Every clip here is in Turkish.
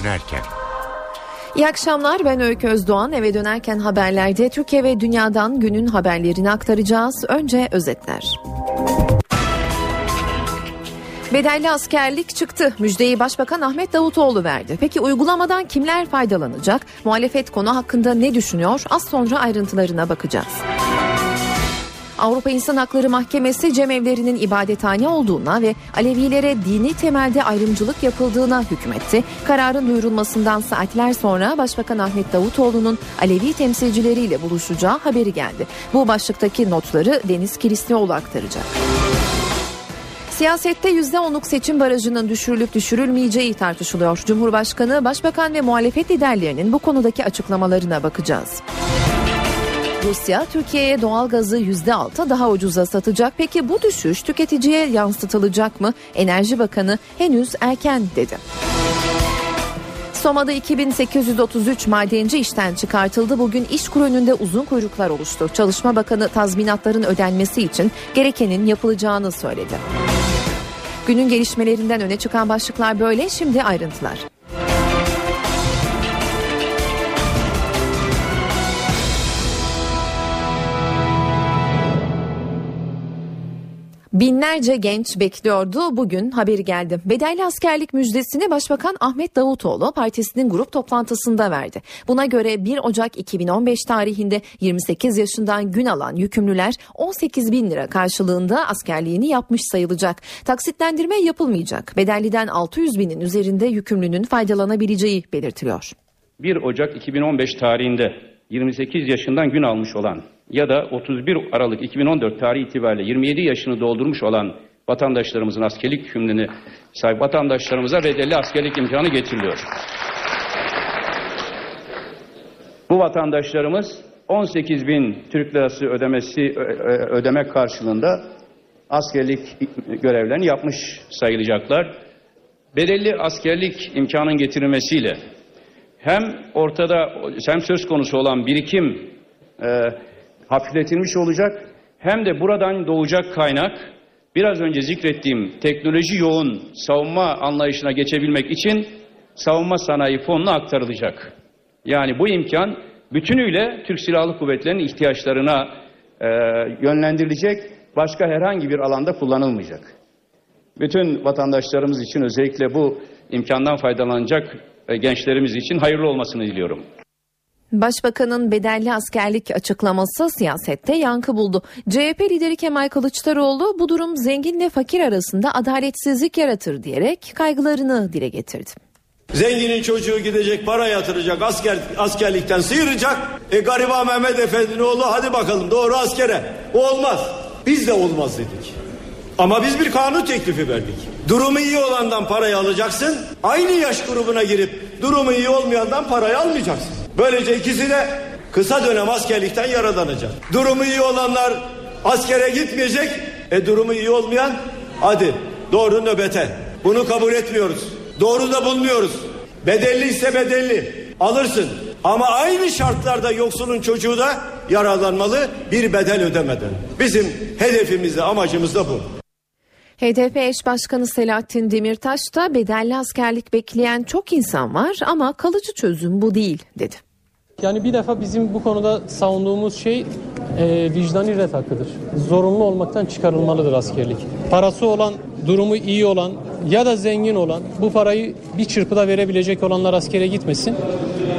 dönerken. İyi akşamlar ben Öykü Özdoğan eve dönerken haberlerde Türkiye ve dünyadan günün haberlerini aktaracağız. Önce özetler. Bedelli askerlik çıktı. Müjdeyi Başbakan Ahmet Davutoğlu verdi. Peki uygulamadan kimler faydalanacak? Muhalefet konu hakkında ne düşünüyor? Az sonra ayrıntılarına bakacağız. Avrupa İnsan Hakları Mahkemesi cemevlerinin ibadethane olduğuna ve Alevilere dini temelde ayrımcılık yapıldığına hükmetti. Kararın duyurulmasından saatler sonra Başbakan Ahmet Davutoğlu'nun Alevi temsilcileriyle buluşacağı haberi geldi. Bu başlıktaki notları Deniz Kilislioğlu aktaracak. Siyasette %10'luk seçim barajının düşürülüp düşürülmeyeceği tartışılıyor. Cumhurbaşkanı, Başbakan ve muhalefet liderlerinin bu konudaki açıklamalarına bakacağız. Rusya Türkiye'ye doğal gazı %6 daha ucuza satacak. Peki bu düşüş tüketiciye yansıtılacak mı? Enerji Bakanı henüz erken dedi. Soma'da 2833 madenci işten çıkartıldı. Bugün iş kur önünde uzun kuyruklar oluştu. Çalışma Bakanı tazminatların ödenmesi için gerekenin yapılacağını söyledi. Günün gelişmelerinden öne çıkan başlıklar böyle. Şimdi ayrıntılar. Binlerce genç bekliyordu. Bugün haberi geldi. Bedelli askerlik müjdesini Başbakan Ahmet Davutoğlu partisinin grup toplantısında verdi. Buna göre 1 Ocak 2015 tarihinde 28 yaşından gün alan yükümlüler 18 bin lira karşılığında askerliğini yapmış sayılacak. Taksitlendirme yapılmayacak. Bedelliden 600 binin üzerinde yükümlünün faydalanabileceği belirtiliyor. 1 Ocak 2015 tarihinde 28 yaşından gün almış olan ya da 31 Aralık 2014 tarihi itibariyle 27 yaşını doldurmuş olan vatandaşlarımızın askerlik hükümlülüğüne sahip vatandaşlarımıza bedelli askerlik imkanı getiriliyor. Bu vatandaşlarımız 18 bin Türk lirası ödemesi ödemek karşılığında askerlik görevlerini yapmış sayılacaklar. Bedelli askerlik imkanın getirilmesiyle hem ortada hem söz konusu olan birikim e, hafifletilmiş olacak hem de buradan doğacak kaynak biraz önce zikrettiğim teknoloji yoğun savunma anlayışına geçebilmek için savunma sanayi fonuna aktarılacak. Yani bu imkan bütünüyle Türk Silahlı Kuvvetleri'nin ihtiyaçlarına e, yönlendirilecek, başka herhangi bir alanda kullanılmayacak. Bütün vatandaşlarımız için özellikle bu imkandan faydalanacak e, gençlerimiz için hayırlı olmasını diliyorum. Başbakanın bedelli askerlik açıklaması siyasette yankı buldu. CHP lideri Kemal Kılıçdaroğlu bu durum zenginle fakir arasında adaletsizlik yaratır diyerek kaygılarını dile getirdi. Zenginin çocuğu gidecek para yatıracak asker askerlikten sıyıracak. E gariban Mehmet Efendi'nin oğlu hadi bakalım doğru askere. O olmaz. Biz de olmaz dedik. Ama biz bir kanun teklifi verdik. Durumu iyi olandan parayı alacaksın. Aynı yaş grubuna girip durumu iyi olmayandan parayı almayacaksın. Böylece ikisi de kısa dönem askerlikten yaradanacak. Durumu iyi olanlar askere gitmeyecek. E durumu iyi olmayan hadi doğru nöbete. Bunu kabul etmiyoruz. Doğru da bulmuyoruz. Bedelli ise bedelli. Alırsın. Ama aynı şartlarda yoksulun çocuğu da yararlanmalı bir bedel ödemeden. Bizim hedefimiz de amacımız da bu. HDP eş başkanı Selahattin Demirtaş da bedelli askerlik bekleyen çok insan var ama kalıcı çözüm bu değil dedi. Yani bir defa bizim bu konuda savunduğumuz şey e, vicdani ret hakkıdır. Zorunlu olmaktan çıkarılmalıdır askerlik. Parası olan, durumu iyi olan ya da zengin olan bu parayı bir çırpıda verebilecek olanlar askere gitmesin.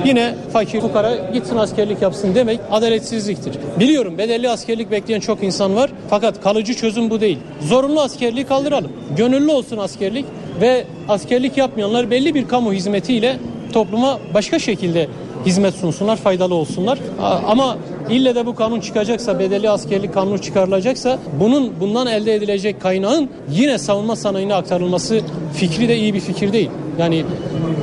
Yine fakir fukara gitsin askerlik yapsın demek adaletsizliktir. Biliyorum bedelli askerlik bekleyen çok insan var fakat kalıcı çözüm bu değil. Zorunlu askerliği kaldıralım. Gönüllü olsun askerlik ve askerlik yapmayanlar belli bir kamu hizmetiyle topluma başka şekilde hizmet sunsunlar, faydalı olsunlar. Ama ille de bu kanun çıkacaksa, bedelli askerlik kanunu çıkarılacaksa bunun bundan elde edilecek kaynağın yine savunma sanayine aktarılması fikri de iyi bir fikir değil. Yani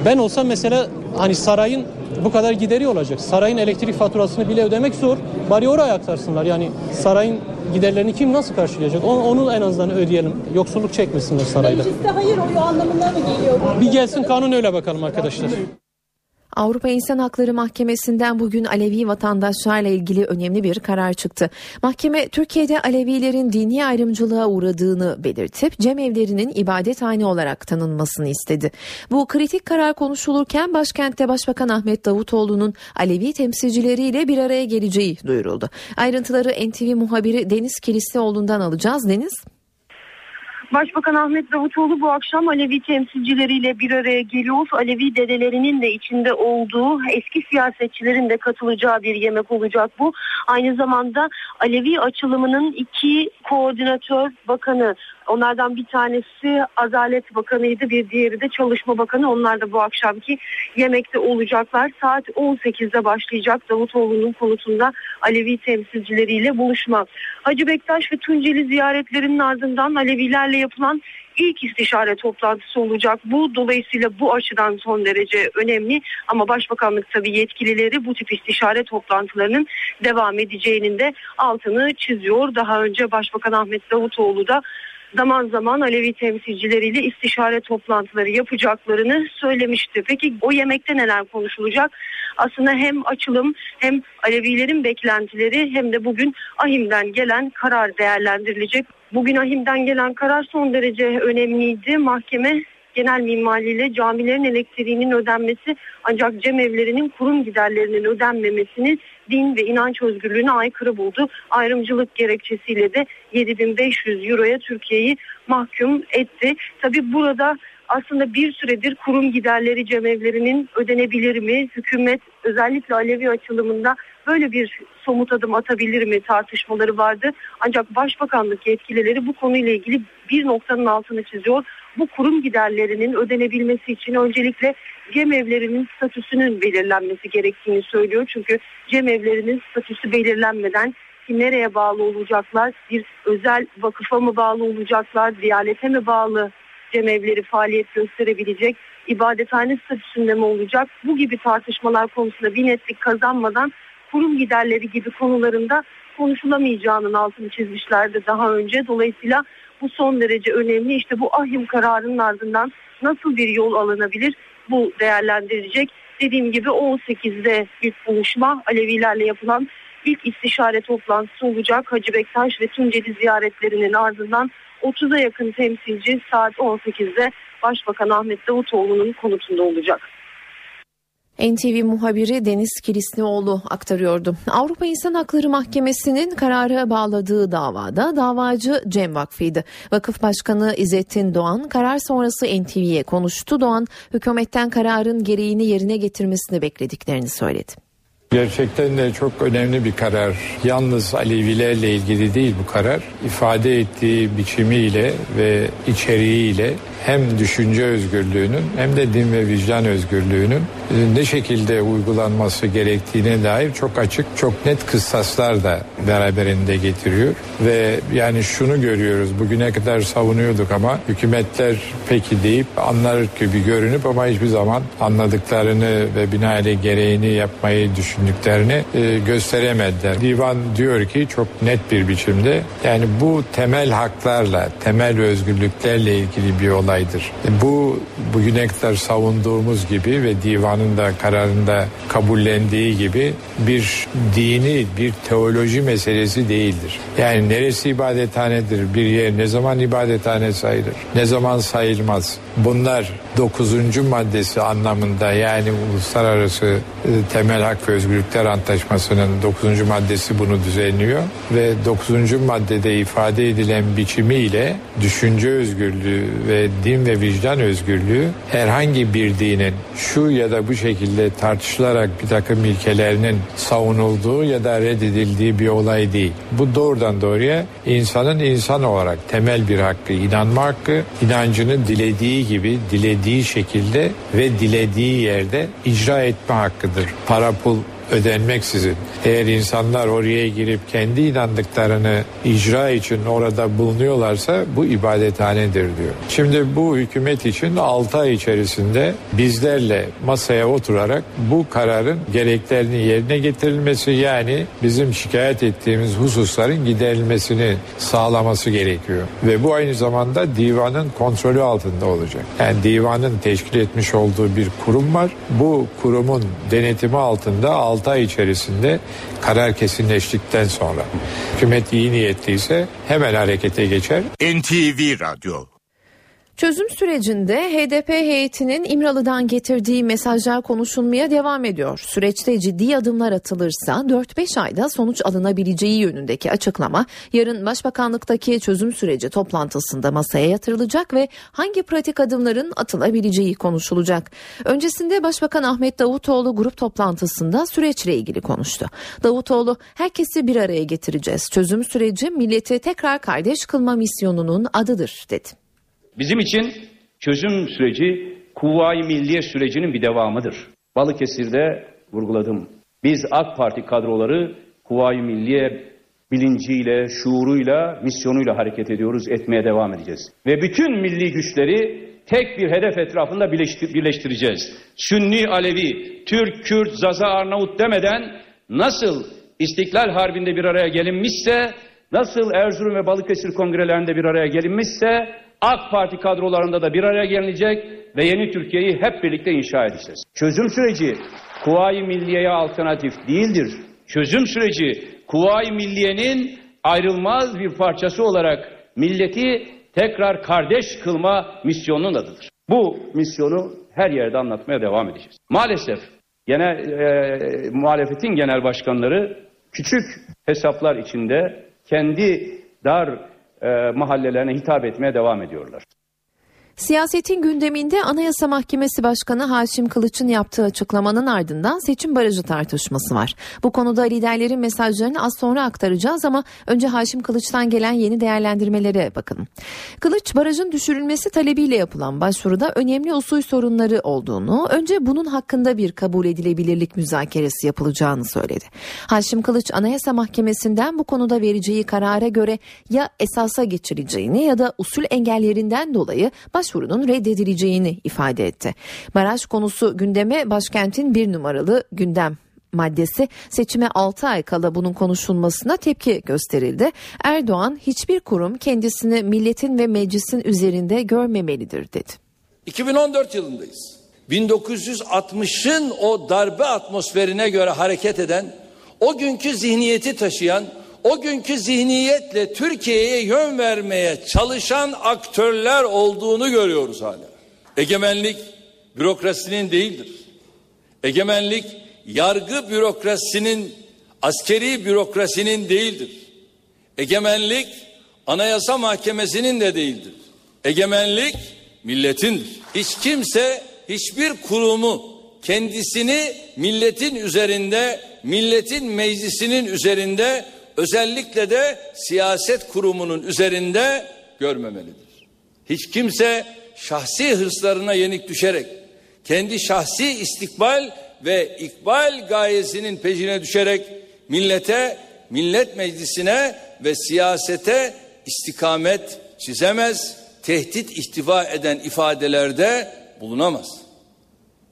ben olsam mesela hani sarayın bu kadar gideri olacak. Sarayın elektrik faturasını bile ödemek zor. Bari oraya aktarsınlar. Yani sarayın giderlerini kim nasıl karşılayacak? Onu, onu en azından ödeyelim. Yoksulluk çekmesinler sarayda. Mecliste hayır oyu anlamına mı geliyor? Bir gelsin kanun öyle bakalım arkadaşlar. Avrupa İnsan Hakları Mahkemesi'nden bugün Alevi vatandaşlarla ilgili önemli bir karar çıktı. Mahkeme Türkiye'de Alevilerin dini ayrımcılığa uğradığını belirtip cemevlerinin ibadethane olarak tanınmasını istedi. Bu kritik karar konuşulurken başkentte Başbakan Ahmet Davutoğlu'nun Alevi temsilcileriyle bir araya geleceği duyuruldu. Ayrıntıları NTV muhabiri Deniz Kilislioğlu'ndan alacağız. Deniz. Başbakan Ahmet Davutoğlu bu akşam Alevi temsilcileriyle bir araya geliyor. Alevi dedelerinin de içinde olduğu eski siyasetçilerin de katılacağı bir yemek olacak bu. Aynı zamanda Alevi açılımının iki koordinatör bakanı Onlardan bir tanesi Adalet Bakanı'ydı, bir diğeri de Çalışma Bakanı. Onlar da bu akşamki yemekte olacaklar. Saat 18'de başlayacak Davutoğlu'nun konutunda Alevi temsilcileriyle buluşma. Hacı Bektaş ve Tunceli ziyaretlerinin ardından Alevilerle yapılan ilk istişare toplantısı olacak. Bu dolayısıyla bu açıdan son derece önemli ama Başbakanlık tabii yetkilileri bu tip istişare toplantılarının devam edeceğinin de altını çiziyor. Daha önce Başbakan Ahmet Davutoğlu da zaman zaman Alevi temsilcileriyle istişare toplantıları yapacaklarını söylemişti. Peki o yemekte neler konuşulacak? Aslında hem açılım hem Alevilerin beklentileri hem de bugün Ahim'den gelen karar değerlendirilecek. Bugün Ahim'den gelen karar son derece önemliydi. Mahkeme genel mimariyle camilerin elektriğinin ödenmesi ancak cemevlerinin kurum giderlerinin ödenmemesini din ve inanç özgürlüğüne aykırı buldu. Ayrımcılık gerekçesiyle de 7500 euroya Türkiye'yi mahkum etti. Tabi burada aslında bir süredir kurum giderleri cemevlerinin ödenebilir mi? Hükümet özellikle Alevi açılımında böyle bir somut adım atabilir mi tartışmaları vardı. Ancak Başbakanlık yetkilileri bu konuyla ilgili bir noktanın altını çiziyor. Bu kurum giderlerinin ödenebilmesi için öncelikle cemevlerinin statüsünün belirlenmesi gerektiğini söylüyor. Çünkü cemevlerinin statüsü belirlenmeden ki nereye bağlı olacaklar? Bir özel vakıfa mı bağlı olacaklar? Diyalete mi bağlı cemevleri faaliyet gösterebilecek? ibadethane statüsünde mi olacak? Bu gibi tartışmalar konusunda bir netlik kazanmadan kurum giderleri gibi konularında konuşulamayacağının altını çizmişlerdi daha önce. Dolayısıyla bu son derece önemli. İşte bu ahim kararının ardından nasıl bir yol alınabilir? Bu değerlendirecek. Dediğim gibi 18'de ilk buluşma Alevilerle yapılan ilk istişare toplantısı olacak. Hacı Bektaş ve Tunceli ziyaretlerinin ardından 30'a yakın temsilci saat 18'de Başbakan Ahmet Davutoğlu'nun konutunda olacak. NTV muhabiri Deniz Kilislioğlu aktarıyordu. Avrupa İnsan Hakları Mahkemesi'nin karara bağladığı davada davacı Cem Vakfı'ydı. Vakıf Başkanı İzzettin Doğan karar sonrası NTV'ye konuştu. Doğan hükümetten kararın gereğini yerine getirmesini beklediklerini söyledi. Gerçekten de çok önemli bir karar. Yalnız Alevilerle ilgili değil bu karar. ifade ettiği biçimiyle ve içeriğiyle hem düşünce özgürlüğünün hem de din ve vicdan özgürlüğünün e, ne şekilde uygulanması gerektiğine dair çok açık, çok net kıssaslar da beraberinde getiriyor. Ve yani şunu görüyoruz, bugüne kadar savunuyorduk ama hükümetler peki deyip anlar gibi görünüp ama hiçbir zaman anladıklarını ve binaenaleyh gereğini yapmayı düşündüklerini e, gösteremediler. Divan diyor ki çok net bir biçimde yani bu temel haklarla, temel özgürlüklerle ilgili bir olay olaydır. Bu bugüne kadar savunduğumuz gibi ve divanın da kararında kabullendiği gibi bir dini, bir teoloji meselesi değildir. Yani neresi ibadethanedir, bir yer ne zaman ibadethane sayılır, ne zaman sayılmaz. Bunlar 9. maddesi anlamında yani uluslararası e, temel hak ve özgürlükler antlaşmasının 9. maddesi bunu düzenliyor ve 9. maddede ifade edilen biçimiyle düşünce özgürlüğü ve din ve vicdan özgürlüğü herhangi bir dinin şu ya da bu şekilde tartışılarak bir takım ilkelerinin savunulduğu ya da reddedildiği bir olay değil. Bu doğrudan doğruya insanın insan olarak temel bir hakkı, inanma hakkı, inancını dilediği gibi, dilediği şekilde ve dilediği yerde icra etme hakkıdır. Para pul ödenmeksizin eğer insanlar oraya girip kendi inandıklarını icra için orada bulunuyorlarsa bu ibadethanedir diyor. Şimdi bu hükümet için 6 ay içerisinde bizlerle masaya oturarak bu kararın gereklerini yerine getirilmesi yani bizim şikayet ettiğimiz hususların giderilmesini sağlaması gerekiyor. Ve bu aynı zamanda divanın kontrolü altında olacak. Yani divanın teşkil etmiş olduğu bir kurum var. Bu kurumun denetimi altında 6 ay içerisinde karar kesinleştikten sonra hükümet iyi niyetliyse hemen harekete geçer. NTV Radyo Çözüm sürecinde HDP heyetinin İmralı'dan getirdiği mesajlar konuşulmaya devam ediyor. Süreçte ciddi adımlar atılırsa 4-5 ayda sonuç alınabileceği yönündeki açıklama yarın Başbakanlıktaki çözüm süreci toplantısında masaya yatırılacak ve hangi pratik adımların atılabileceği konuşulacak. Öncesinde Başbakan Ahmet Davutoğlu grup toplantısında süreçle ilgili konuştu. Davutoğlu herkesi bir araya getireceğiz. Çözüm süreci milleti tekrar kardeş kılma misyonunun adıdır dedi. Bizim için çözüm süreci Kuvayi Milliye sürecinin bir devamıdır. Balıkesir'de vurguladım. Biz AK Parti kadroları Kuvayi Milliye bilinciyle, şuuruyla, misyonuyla hareket ediyoruz, etmeye devam edeceğiz. Ve bütün milli güçleri tek bir hedef etrafında birleştireceğiz. Sünni, Alevi, Türk, Kürt, Zaza, Arnavut demeden nasıl İstiklal Harbi'nde bir araya gelinmişse, nasıl Erzurum ve Balıkesir kongrelerinde bir araya gelinmişse, AK Parti kadrolarında da bir araya gelinecek ve yeni Türkiye'yi hep birlikte inşa edeceğiz. Çözüm süreci Kuvayi Milliye'ye alternatif değildir. Çözüm süreci Kuvayi Milliye'nin ayrılmaz bir parçası olarak milleti tekrar kardeş kılma misyonunun adıdır. Bu misyonu her yerde anlatmaya devam edeceğiz. Maalesef genel e, muhalefetin genel başkanları küçük hesaplar içinde kendi dar mahallelerine hitap etmeye devam ediyorlar. Siyasetin gündeminde Anayasa Mahkemesi Başkanı Haşim Kılıç'ın yaptığı açıklamanın ardından seçim barajı tartışması var. Bu konuda liderlerin mesajlarını az sonra aktaracağız ama önce Haşim Kılıç'tan gelen yeni değerlendirmelere bakalım. Kılıç barajın düşürülmesi talebiyle yapılan başvuruda önemli usul sorunları olduğunu, önce bunun hakkında bir kabul edilebilirlik müzakeresi yapılacağını söyledi. Haşim Kılıç Anayasa Mahkemesi'nden bu konuda vereceği karara göre ya esasa geçireceğini ya da usul engellerinden dolayı baş başvurunun reddedileceğini ifade etti. Baraj konusu gündeme başkentin bir numaralı gündem maddesi seçime 6 ay kala bunun konuşulmasına tepki gösterildi. Erdoğan hiçbir kurum kendisini milletin ve meclisin üzerinde görmemelidir dedi. 2014 yılındayız. 1960'ın o darbe atmosferine göre hareket eden, o günkü zihniyeti taşıyan o günkü zihniyetle Türkiye'ye yön vermeye çalışan aktörler olduğunu görüyoruz hala. Egemenlik bürokrasinin değildir. Egemenlik yargı bürokrasinin, askeri bürokrasinin değildir. Egemenlik anayasa mahkemesinin de değildir. Egemenlik milletindir. Hiç kimse hiçbir kurumu kendisini milletin üzerinde, milletin meclisinin üzerinde özellikle de siyaset kurumunun üzerinde görmemelidir. Hiç kimse şahsi hırslarına yenik düşerek kendi şahsi istikbal ve ikbal gayesinin peşine düşerek millete, millet meclisine ve siyasete istikamet çizemez, tehdit ihtiva eden ifadelerde bulunamaz.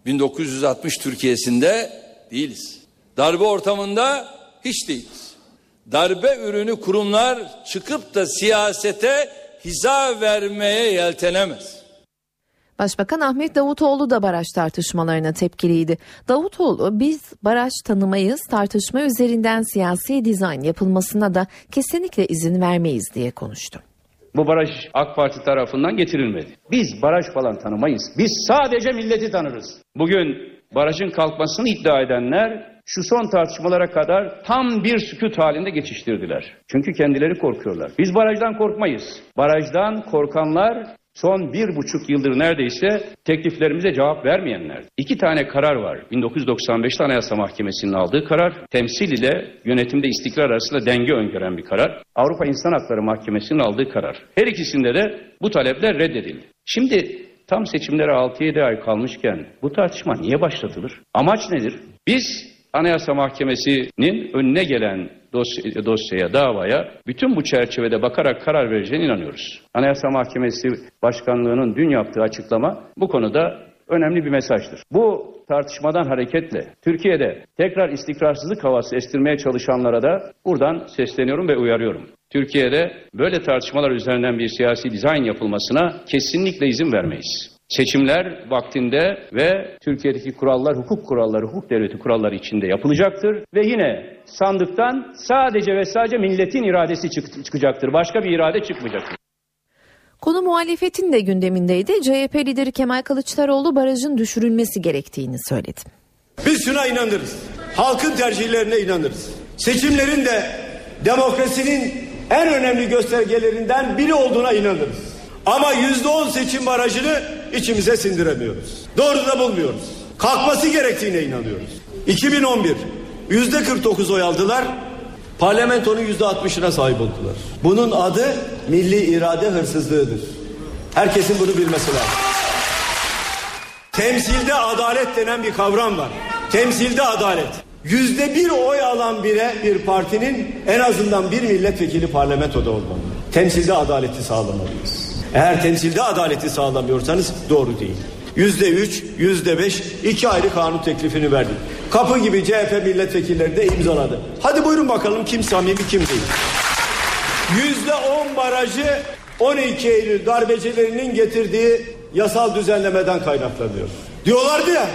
1960 Türkiye'sinde değiliz. Darbe ortamında hiç değiliz darbe ürünü kurumlar çıkıp da siyasete hiza vermeye yeltenemez. Başbakan Ahmet Davutoğlu da baraj tartışmalarına tepkiliydi. Davutoğlu biz baraj tanımayız tartışma üzerinden siyasi dizayn yapılmasına da kesinlikle izin vermeyiz diye konuştu. Bu baraj AK Parti tarafından getirilmedi. Biz baraj falan tanımayız. Biz sadece milleti tanırız. Bugün barajın kalkmasını iddia edenler şu son tartışmalara kadar tam bir sükut halinde geçiştirdiler. Çünkü kendileri korkuyorlar. Biz barajdan korkmayız. Barajdan korkanlar son bir buçuk yıldır neredeyse tekliflerimize cevap vermeyenler. İki tane karar var. 1995'te Anayasa Mahkemesi'nin aldığı karar, temsil ile yönetimde istikrar arasında denge öngören bir karar. Avrupa İnsan Hakları Mahkemesi'nin aldığı karar. Her ikisinde de bu talepler reddedildi. Şimdi tam seçimlere 6-7 ay kalmışken bu tartışma niye başlatılır? Amaç nedir? Biz Anayasa Mahkemesi'nin önüne gelen dosy- dosyaya, davaya bütün bu çerçevede bakarak karar vereceğine inanıyoruz. Anayasa Mahkemesi Başkanlığı'nın dün yaptığı açıklama bu konuda önemli bir mesajdır. Bu tartışmadan hareketle Türkiye'de tekrar istikrarsızlık havası estirmeye çalışanlara da buradan sesleniyorum ve uyarıyorum. Türkiye'de böyle tartışmalar üzerinden bir siyasi dizayn yapılmasına kesinlikle izin vermeyiz. Seçimler vaktinde ve Türkiye'deki kurallar, hukuk kuralları, hukuk devleti kuralları içinde yapılacaktır. Ve yine sandıktan sadece ve sadece milletin iradesi çık- çıkacaktır. Başka bir irade çıkmayacaktır. Konu muhalefetin de gündemindeydi. CHP lideri Kemal Kılıçdaroğlu barajın düşürülmesi gerektiğini söyledi. Biz şuna inanırız. Halkın tercihlerine inanırız. Seçimlerin de demokrasinin en önemli göstergelerinden biri olduğuna inanırız. Ama yüzde on seçim barajını içimize sindiremiyoruz. Doğru da bulmuyoruz. Kalkması gerektiğine inanıyoruz. 2011 yüzde 49 oy aldılar. Parlamentonun yüzde 60'ına sahip oldular. Bunun adı milli irade hırsızlığıdır. Herkesin bunu bilmesi lazım. Temsilde adalet denen bir kavram var. Temsilde adalet. Yüzde bir oy alan bire bir partinin en azından bir milletvekili parlamentoda olmalı. Temsilde adaleti sağlamalıyız. Eğer temsilde adaleti sağlamıyorsanız doğru değil. Yüzde üç, yüzde beş iki ayrı kanun teklifini verdik. Kapı gibi CHP milletvekilleri de imzaladı. Hadi buyurun bakalım kim samimi kim değil. Yüzde on barajı 12 Eylül darbecilerinin getirdiği yasal düzenlemeden kaynaklanıyor. Diyorlardı ya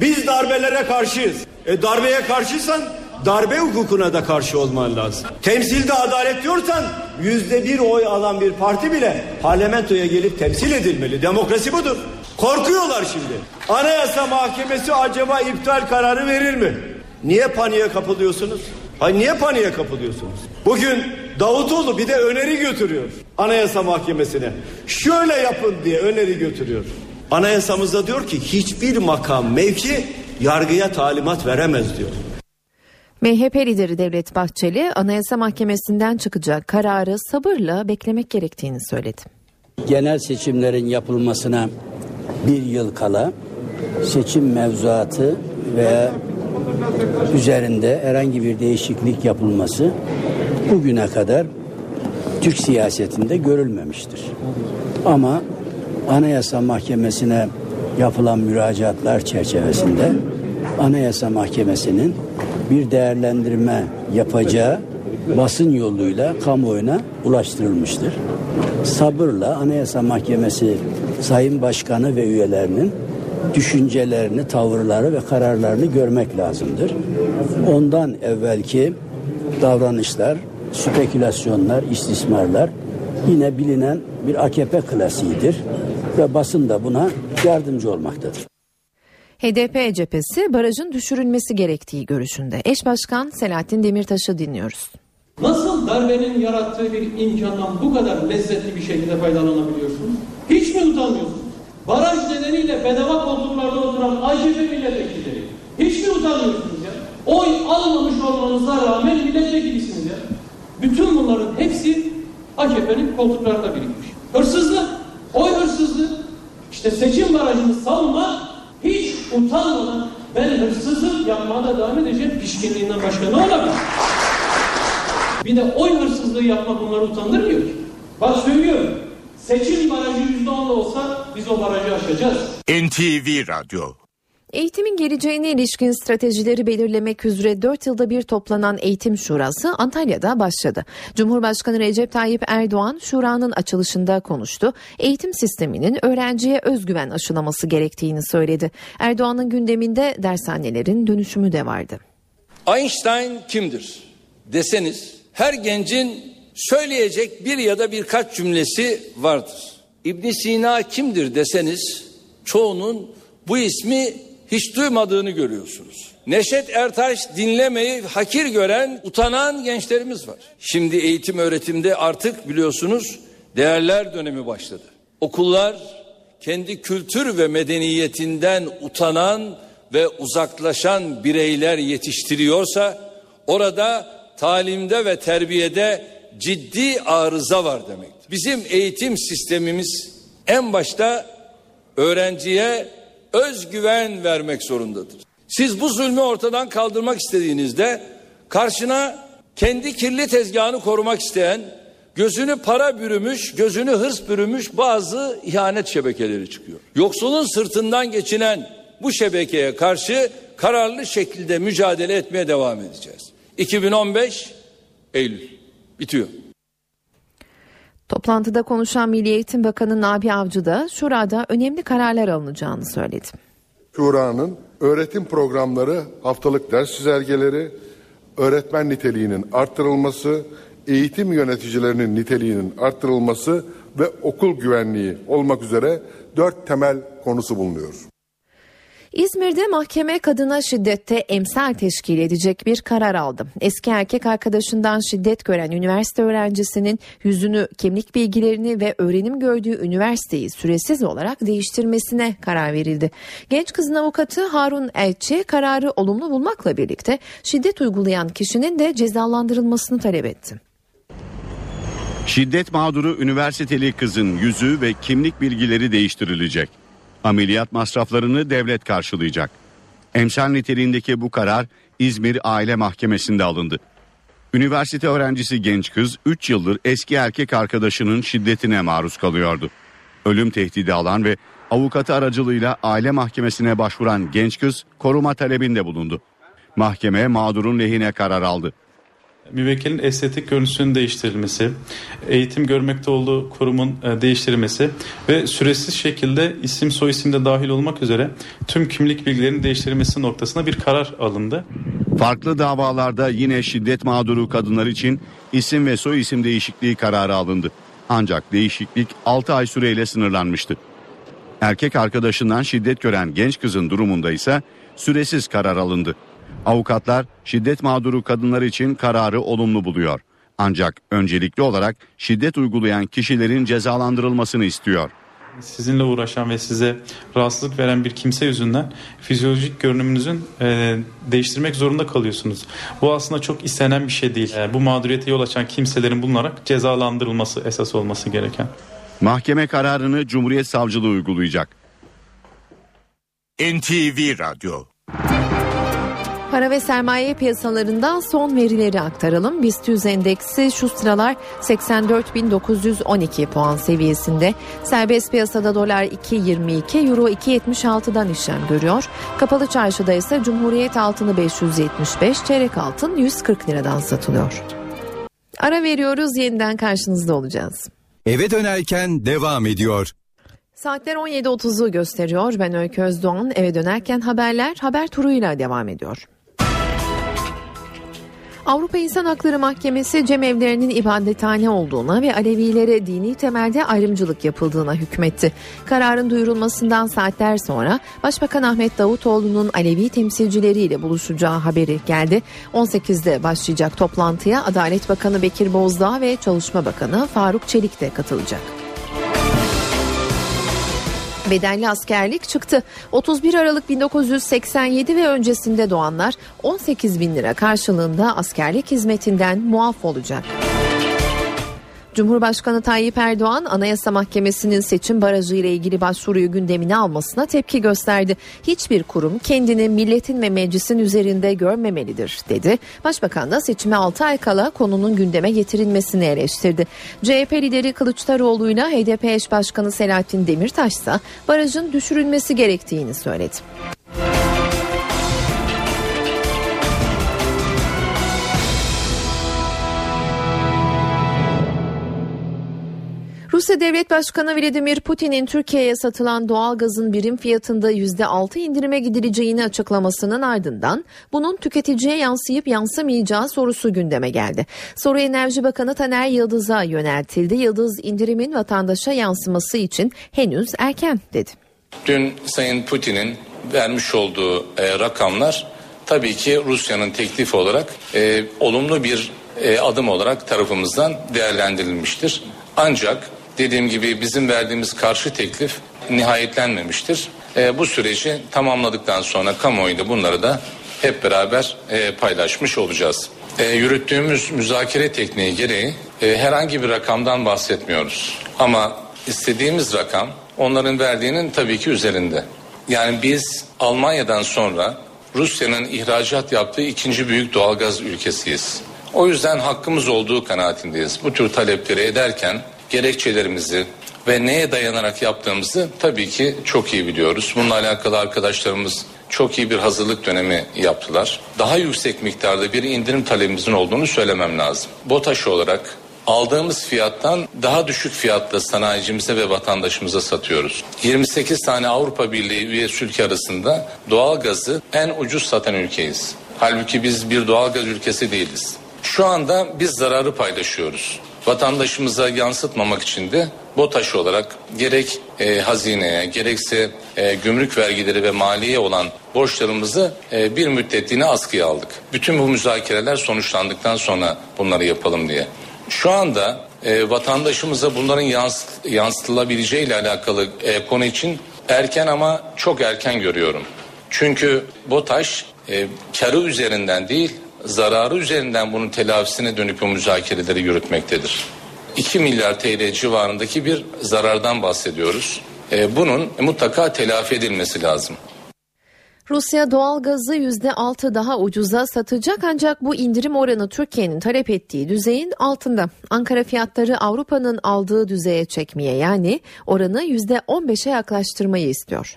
biz darbelere karşıyız. E darbeye karşıysan darbe hukukuna da karşı olman lazım. Temsilde adalet diyorsan yüzde bir oy alan bir parti bile parlamentoya gelip temsil edilmeli. Demokrasi budur. Korkuyorlar şimdi. Anayasa Mahkemesi acaba iptal kararı verir mi? Niye paniğe kapılıyorsunuz? Hayır niye paniğe kapılıyorsunuz? Bugün Davutoğlu bir de öneri götürüyor Anayasa Mahkemesi'ne. Şöyle yapın diye öneri götürüyor. Anayasamızda diyor ki hiçbir makam mevki yargıya talimat veremez diyor. MHP lideri Devlet Bahçeli Anayasa Mahkemesi'nden çıkacak kararı sabırla beklemek gerektiğini söyledi. genel seçimlerin yapılmasına bir yıl kala seçim mevzuatı veya üzerinde herhangi bir değişiklik yapılması bugüne kadar Türk siyasetinde görülmemiştir. Ama Anayasa Mahkemesi'ne yapılan müracaatlar çerçevesinde Anayasa Mahkemesi'nin bir değerlendirme yapacağı basın yoluyla kamuoyuna ulaştırılmıştır. Sabırla Anayasa Mahkemesi Sayın Başkanı ve üyelerinin düşüncelerini, tavırları ve kararlarını görmek lazımdır. Ondan evvelki davranışlar, spekülasyonlar, istismarlar yine bilinen bir AKP klasiğidir ve basın da buna yardımcı olmaktadır. HDP cephesi barajın düşürülmesi gerektiği görüşünde. Eş Başkan Selahattin Demirtaş'ı dinliyoruz. Nasıl darbenin yarattığı bir imkandan bu kadar lezzetli bir şekilde faydalanabiliyorsunuz? Hiç mi utanmıyorsunuz? Baraj nedeniyle bedava koltuklarda oturan AKP milletvekilleri. Hiç mi utanmıyorsunuz ya? Oy almamış olmanıza rağmen milletvekilisiniz ya. Bütün bunların hepsi AKP'nin koltuklarında birikmiş. Hırsızlık, oy hırsızlığı. İşte seçim barajını savunmak hiç utanmadan ben hırsızlık yapmaya da devam edeceğim pişkinliğinden başka ne olabilir? Bir de oy hırsızlığı yapmak bunları utandırmıyor ki. Bak söylüyorum. Seçim barajı yüzde on da olsa biz o barajı aşacağız. NTV Radyo Eğitimin geleceğine ilişkin stratejileri belirlemek üzere 4 yılda bir toplanan Eğitim Şurası Antalya'da başladı. Cumhurbaşkanı Recep Tayyip Erdoğan şuranın açılışında konuştu. Eğitim sisteminin öğrenciye özgüven aşılaması gerektiğini söyledi. Erdoğan'ın gündeminde dershanelerin dönüşümü de vardı. Einstein kimdir deseniz her gencin söyleyecek bir ya da birkaç cümlesi vardır. İbn Sina kimdir deseniz çoğunun bu ismi hiç duymadığını görüyorsunuz. Neşet Ertaş dinlemeyi hakir gören, utanan gençlerimiz var. Şimdi eğitim öğretimde artık biliyorsunuz değerler dönemi başladı. Okullar kendi kültür ve medeniyetinden utanan ve uzaklaşan bireyler yetiştiriyorsa orada talimde ve terbiyede ciddi arıza var demektir. Bizim eğitim sistemimiz en başta öğrenciye özgüven vermek zorundadır. Siz bu zulmü ortadan kaldırmak istediğinizde karşına kendi kirli tezgahını korumak isteyen, gözünü para bürümüş, gözünü hırs bürümüş bazı ihanet şebekeleri çıkıyor. Yoksulun sırtından geçinen bu şebekeye karşı kararlı şekilde mücadele etmeye devam edeceğiz. 2015 Eylül bitiyor. Toplantıda konuşan Milli Eğitim Bakanı Nabi Avcı da şurada önemli kararlar alınacağını söyledi. Şura'nın öğretim programları, haftalık ders çizelgeleri, öğretmen niteliğinin arttırılması, eğitim yöneticilerinin niteliğinin arttırılması ve okul güvenliği olmak üzere dört temel konusu bulunuyor. İzmir'de mahkeme kadına şiddette emsal teşkil edecek bir karar aldı. Eski erkek arkadaşından şiddet gören üniversite öğrencisinin yüzünü, kimlik bilgilerini ve öğrenim gördüğü üniversiteyi süresiz olarak değiştirmesine karar verildi. Genç kızın avukatı Harun Elçi kararı olumlu bulmakla birlikte şiddet uygulayan kişinin de cezalandırılmasını talep etti. Şiddet mağduru üniversiteli kızın yüzü ve kimlik bilgileri değiştirilecek. Ameliyat masraflarını devlet karşılayacak. Emsal niteliğindeki bu karar İzmir Aile Mahkemesi'nde alındı. Üniversite öğrencisi genç kız 3 yıldır eski erkek arkadaşının şiddetine maruz kalıyordu. Ölüm tehdidi alan ve avukatı aracılığıyla aile mahkemesine başvuran genç kız koruma talebinde bulundu. Mahkeme mağdurun lehine karar aldı müvekkilin estetik görüntüsünün değiştirilmesi, eğitim görmekte olduğu kurumun e, değiştirilmesi ve süresiz şekilde isim soy isim dahil olmak üzere tüm kimlik bilgilerinin değiştirilmesi noktasında bir karar alındı. Farklı davalarda yine şiddet mağduru kadınlar için isim ve soy isim değişikliği kararı alındı. Ancak değişiklik 6 ay süreyle sınırlanmıştı. Erkek arkadaşından şiddet gören genç kızın durumunda ise süresiz karar alındı. Avukatlar şiddet mağduru kadınlar için kararı olumlu buluyor. Ancak öncelikli olarak şiddet uygulayan kişilerin cezalandırılmasını istiyor. Sizinle uğraşan ve size rahatsızlık veren bir kimse yüzünden fizyolojik görünümünüzün e, değiştirmek zorunda kalıyorsunuz. Bu aslında çok istenen bir şey değil. E, bu mağduriyete yol açan kimselerin bulunarak cezalandırılması esas olması gereken. Mahkeme kararını Cumhuriyet Savcılığı uygulayacak. NTV Radyo Para ve sermaye piyasalarından son verileri aktaralım. BIST 100 endeksi şu sıralar 84.912 puan seviyesinde. Serbest piyasada dolar 2.22, euro 2.76'dan işlem görüyor. Kapalı çarşıda ise Cumhuriyet altını 575, çeyrek altın 140 liradan satılıyor. Ara veriyoruz yeniden karşınızda olacağız. Eve dönerken devam ediyor. Saatler 17.30'u gösteriyor. Ben Öykü Özdoğan. Eve dönerken haberler haber turuyla devam ediyor. Avrupa İnsan Hakları Mahkemesi cemevlerinin ibadethane olduğuna ve Alevilere dini temelde ayrımcılık yapıldığına hükmetti. Kararın duyurulmasından saatler sonra Başbakan Ahmet Davutoğlu'nun Alevi temsilcileriyle buluşacağı haberi geldi. 18'de başlayacak toplantıya Adalet Bakanı Bekir Bozdağ ve Çalışma Bakanı Faruk Çelik de katılacak bedelli askerlik çıktı. 31 Aralık 1987 ve öncesinde doğanlar 18 bin lira karşılığında askerlik hizmetinden muaf olacak. Cumhurbaşkanı Tayyip Erdoğan Anayasa Mahkemesi'nin seçim barajı ile ilgili başvuruyu gündemine almasına tepki gösterdi. Hiçbir kurum kendini milletin ve meclisin üzerinde görmemelidir dedi. Başbakan da seçime 6 ay kala konunun gündeme getirilmesini eleştirdi. CHP lideri Kılıçdaroğlu ile HDP eş başkanı Selahattin Demirtaş ise barajın düşürülmesi gerektiğini söyledi. Rusya Devlet Başkanı Vladimir Putin'in Türkiye'ye satılan doğal gazın birim fiyatında %6 indirime gidileceğini açıklamasının ardından bunun tüketiciye yansıyıp yansımayacağı sorusu gündeme geldi. Soru Enerji Bakanı Taner Yıldız'a yöneltildi. Yıldız indirimin vatandaşa yansıması için henüz erken dedi. Dün Sayın Putin'in vermiş olduğu e, rakamlar tabii ki Rusya'nın teklifi olarak e, olumlu bir e, adım olarak tarafımızdan değerlendirilmiştir. Ancak dediğim gibi bizim verdiğimiz karşı teklif nihayetlenmemiştir. E, bu süreci tamamladıktan sonra kamuoyunda bunları da hep beraber e, paylaşmış olacağız. E, yürüttüğümüz müzakere tekniği gereği e, herhangi bir rakamdan bahsetmiyoruz. Ama istediğimiz rakam onların verdiğinin tabii ki üzerinde. Yani biz Almanya'dan sonra Rusya'nın ihracat yaptığı ikinci büyük doğalgaz ülkesiyiz. O yüzden hakkımız olduğu kanaatindeyiz. Bu tür talepleri ederken gerekçelerimizi ve neye dayanarak yaptığımızı tabii ki çok iyi biliyoruz. Bununla alakalı arkadaşlarımız çok iyi bir hazırlık dönemi yaptılar. Daha yüksek miktarda bir indirim talebimizin olduğunu söylemem lazım. BOTAŞ olarak aldığımız fiyattan daha düşük fiyatla sanayicimize ve vatandaşımıza satıyoruz. 28 tane Avrupa Birliği üyesi ülke arasında doğal gazı en ucuz satan ülkeyiz. Halbuki biz bir doğal gaz ülkesi değiliz. Şu anda biz zararı paylaşıyoruz. Vatandaşımıza yansıtmamak için de BOTAŞ olarak gerek e, hazineye gerekse e, gümrük vergileri ve maliye olan borçlarımızı e, bir müddetliğine askıya aldık. Bütün bu müzakereler sonuçlandıktan sonra bunları yapalım diye. Şu anda e, vatandaşımıza bunların yans yansıtılabileceği ile alakalı e, konu için erken ama çok erken görüyorum. Çünkü BOTAŞ e, karı üzerinden değil zararı üzerinden bunun telafisine dönük bu müzakereleri yürütmektedir. 2 milyar TL civarındaki bir zarardan bahsediyoruz. E, bunun mutlaka telafi edilmesi lazım. Rusya doğal gazı %6 daha ucuza satacak ancak bu indirim oranı Türkiye'nin talep ettiği düzeyin altında. Ankara fiyatları Avrupa'nın aldığı düzeye çekmeye yani oranı %15'e yaklaştırmayı istiyor.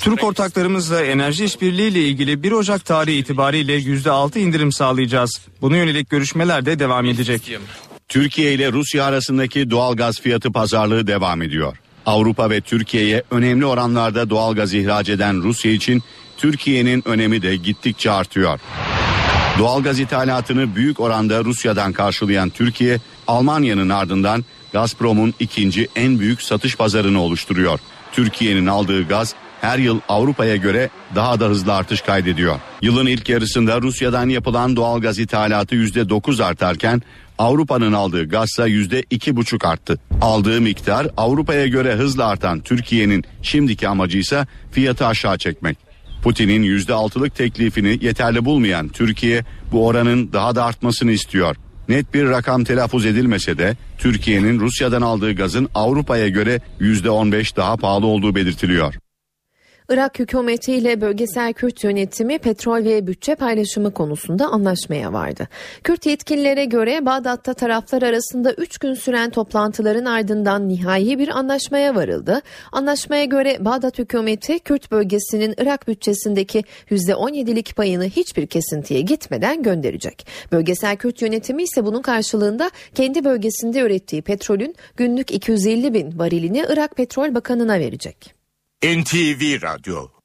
Türk ortaklarımızla enerji işbirliği ile ilgili 1 Ocak tarihi itibariyle %6 indirim sağlayacağız. Buna yönelik görüşmeler de devam edecek. Türkiye ile Rusya arasındaki doğal gaz fiyatı pazarlığı devam ediyor. Avrupa ve Türkiye'ye önemli oranlarda doğal gaz ihraç eden Rusya için Türkiye'nin önemi de gittikçe artıyor. Doğal gaz ithalatını büyük oranda Rusya'dan karşılayan Türkiye, Almanya'nın ardından Gazprom'un ikinci en büyük satış pazarını oluşturuyor. Türkiye'nin aldığı gaz her yıl Avrupa'ya göre daha da hızlı artış kaydediyor. Yılın ilk yarısında Rusya'dan yapılan doğal gaz ithalatı %9 artarken Avrupa'nın aldığı gazsa %2,5 arttı. Aldığı miktar Avrupa'ya göre hızla artan Türkiye'nin şimdiki amacı ise fiyatı aşağı çekmek. Putin'in %6'lık teklifini yeterli bulmayan Türkiye bu oranın daha da artmasını istiyor. Net bir rakam telaffuz edilmese de Türkiye'nin Rusya'dan aldığı gazın Avrupa'ya göre %15 daha pahalı olduğu belirtiliyor. Irak hükümetiyle bölgesel Kürt yönetimi petrol ve bütçe paylaşımı konusunda anlaşmaya vardı. Kürt yetkililere göre Bağdat'ta taraflar arasında 3 gün süren toplantıların ardından nihai bir anlaşmaya varıldı. Anlaşmaya göre Bağdat hükümeti Kürt bölgesinin Irak bütçesindeki %17'lik payını hiçbir kesintiye gitmeden gönderecek. Bölgesel Kürt yönetimi ise bunun karşılığında kendi bölgesinde ürettiği petrolün günlük 250 bin varilini Irak Petrol Bakanı'na verecek. NTV Radyo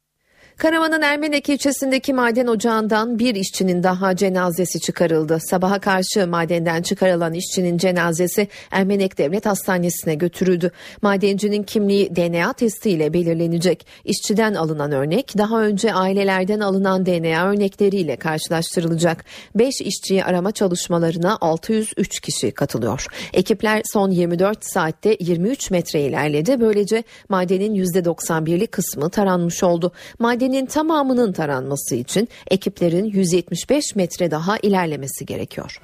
Karaman'ın Ermenek ilçesindeki maden ocağından bir işçinin daha cenazesi çıkarıldı. Sabaha karşı madenden çıkarılan işçinin cenazesi Ermenek Devlet Hastanesi'ne götürüldü. Madencinin kimliği DNA testiyle belirlenecek. İşçiden alınan örnek daha önce ailelerden alınan DNA örnekleriyle karşılaştırılacak. 5 işçiyi arama çalışmalarına 603 kişi katılıyor. Ekipler son 24 saatte 23 metre ilerledi. Böylece madenin %91'lik kısmı taranmış oldu. Maden madenin tamamının taranması için ekiplerin 175 metre daha ilerlemesi gerekiyor.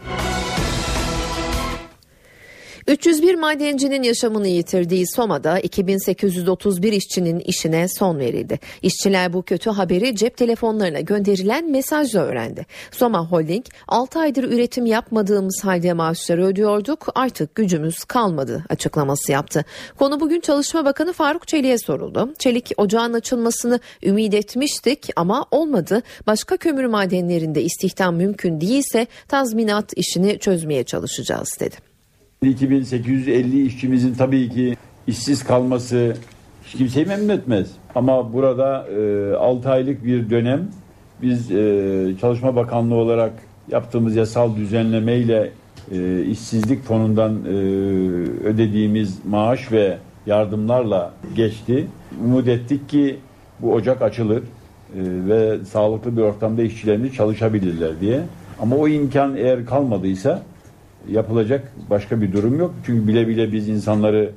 301 madencinin yaşamını yitirdiği Soma'da 2831 işçinin işine son verildi. İşçiler bu kötü haberi cep telefonlarına gönderilen mesajla öğrendi. Soma Holding 6 aydır üretim yapmadığımız halde maaşları ödüyorduk artık gücümüz kalmadı açıklaması yaptı. Konu bugün Çalışma Bakanı Faruk Çelik'e soruldu. Çelik ocağın açılmasını ümit etmiştik ama olmadı. Başka kömür madenlerinde istihdam mümkün değilse tazminat işini çözmeye çalışacağız dedi. 2850 işçimizin tabii ki işsiz kalması hiç kimseyi memnun etmez. Ama burada e, 6 aylık bir dönem biz e, Çalışma Bakanlığı olarak yaptığımız yasal düzenlemeyle e, işsizlik fonundan e, ödediğimiz maaş ve yardımlarla geçti. Umut ettik ki bu ocak açılır e, ve sağlıklı bir ortamda işçilerimiz çalışabilirler diye. Ama o imkan eğer kalmadıysa yapılacak başka bir durum yok. Çünkü bile bile biz insanları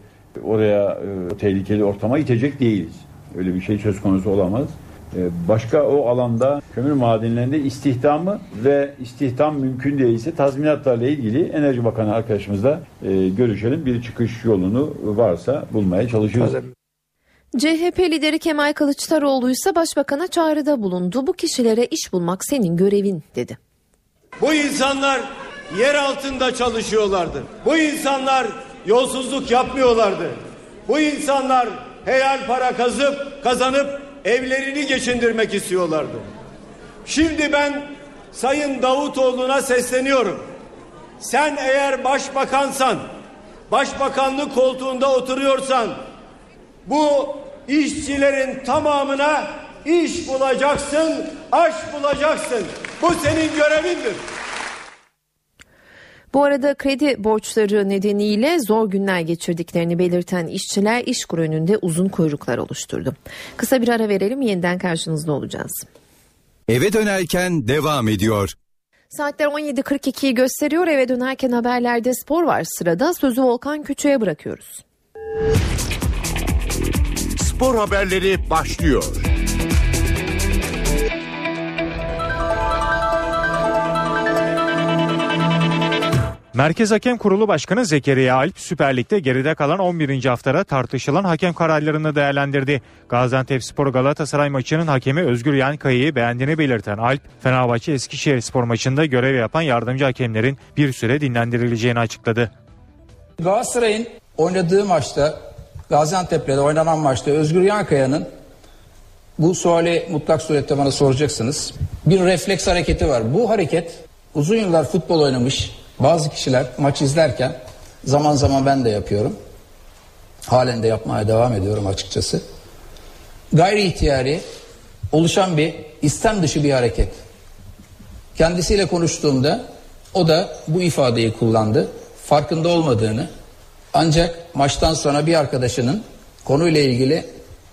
oraya e, tehlikeli ortama itecek değiliz. Öyle bir şey söz konusu olamaz. E, başka o alanda kömür madenlerinde istihdamı ve istihdam mümkün değilse tazminatlarla ilgili Enerji Bakanı arkadaşımızla e, görüşelim. Bir çıkış yolunu varsa bulmaya çalışıyoruz. CHP lideri Kemal Kılıçdaroğlu ise başbakana çağrıda bulundu. Bu kişilere iş bulmak senin görevin dedi. Bu insanlar yer altında çalışıyorlardı. Bu insanlar yolsuzluk yapmıyorlardı. Bu insanlar helal para kazıp kazanıp evlerini geçindirmek istiyorlardı. Şimdi ben Sayın Davutoğlu'na sesleniyorum. Sen eğer başbakansan, başbakanlık koltuğunda oturuyorsan bu işçilerin tamamına iş bulacaksın, aş bulacaksın. Bu senin görevindir. Bu arada kredi borçları nedeniyle zor günler geçirdiklerini belirten işçiler İşkur önünde uzun kuyruklar oluşturdu. Kısa bir ara verelim yeniden karşınızda olacağız. Eve dönerken devam ediyor. Saatler 17.42'yi gösteriyor eve dönerken haberlerde spor var sırada sözü Volkan Küçü'ye bırakıyoruz. Spor haberleri başlıyor. Merkez Hakem Kurulu Başkanı Zekeriya Alp Süper Lig'de geride kalan 11. haftada tartışılan hakem kararlarını değerlendirdi. Gaziantep Spor Galatasaray maçının hakemi Özgür Yankaya'yı beğendiğini belirten Alp, Fenerbahçe Eskişehir Spor maçında görev yapan yardımcı hakemlerin bir süre dinlendirileceğini açıkladı. Galatasaray'ın oynadığı maçta Gaziantep'le de oynanan maçta Özgür Yankaya'nın bu suali mutlak surette bana soracaksınız. Bir refleks hareketi var. Bu hareket uzun yıllar futbol oynamış bazı kişiler maç izlerken zaman zaman ben de yapıyorum. Halen de yapmaya devam ediyorum açıkçası. Gayri ihtiyari oluşan bir istem dışı bir hareket. Kendisiyle konuştuğumda o da bu ifadeyi kullandı. Farkında olmadığını ancak maçtan sonra bir arkadaşının konuyla ilgili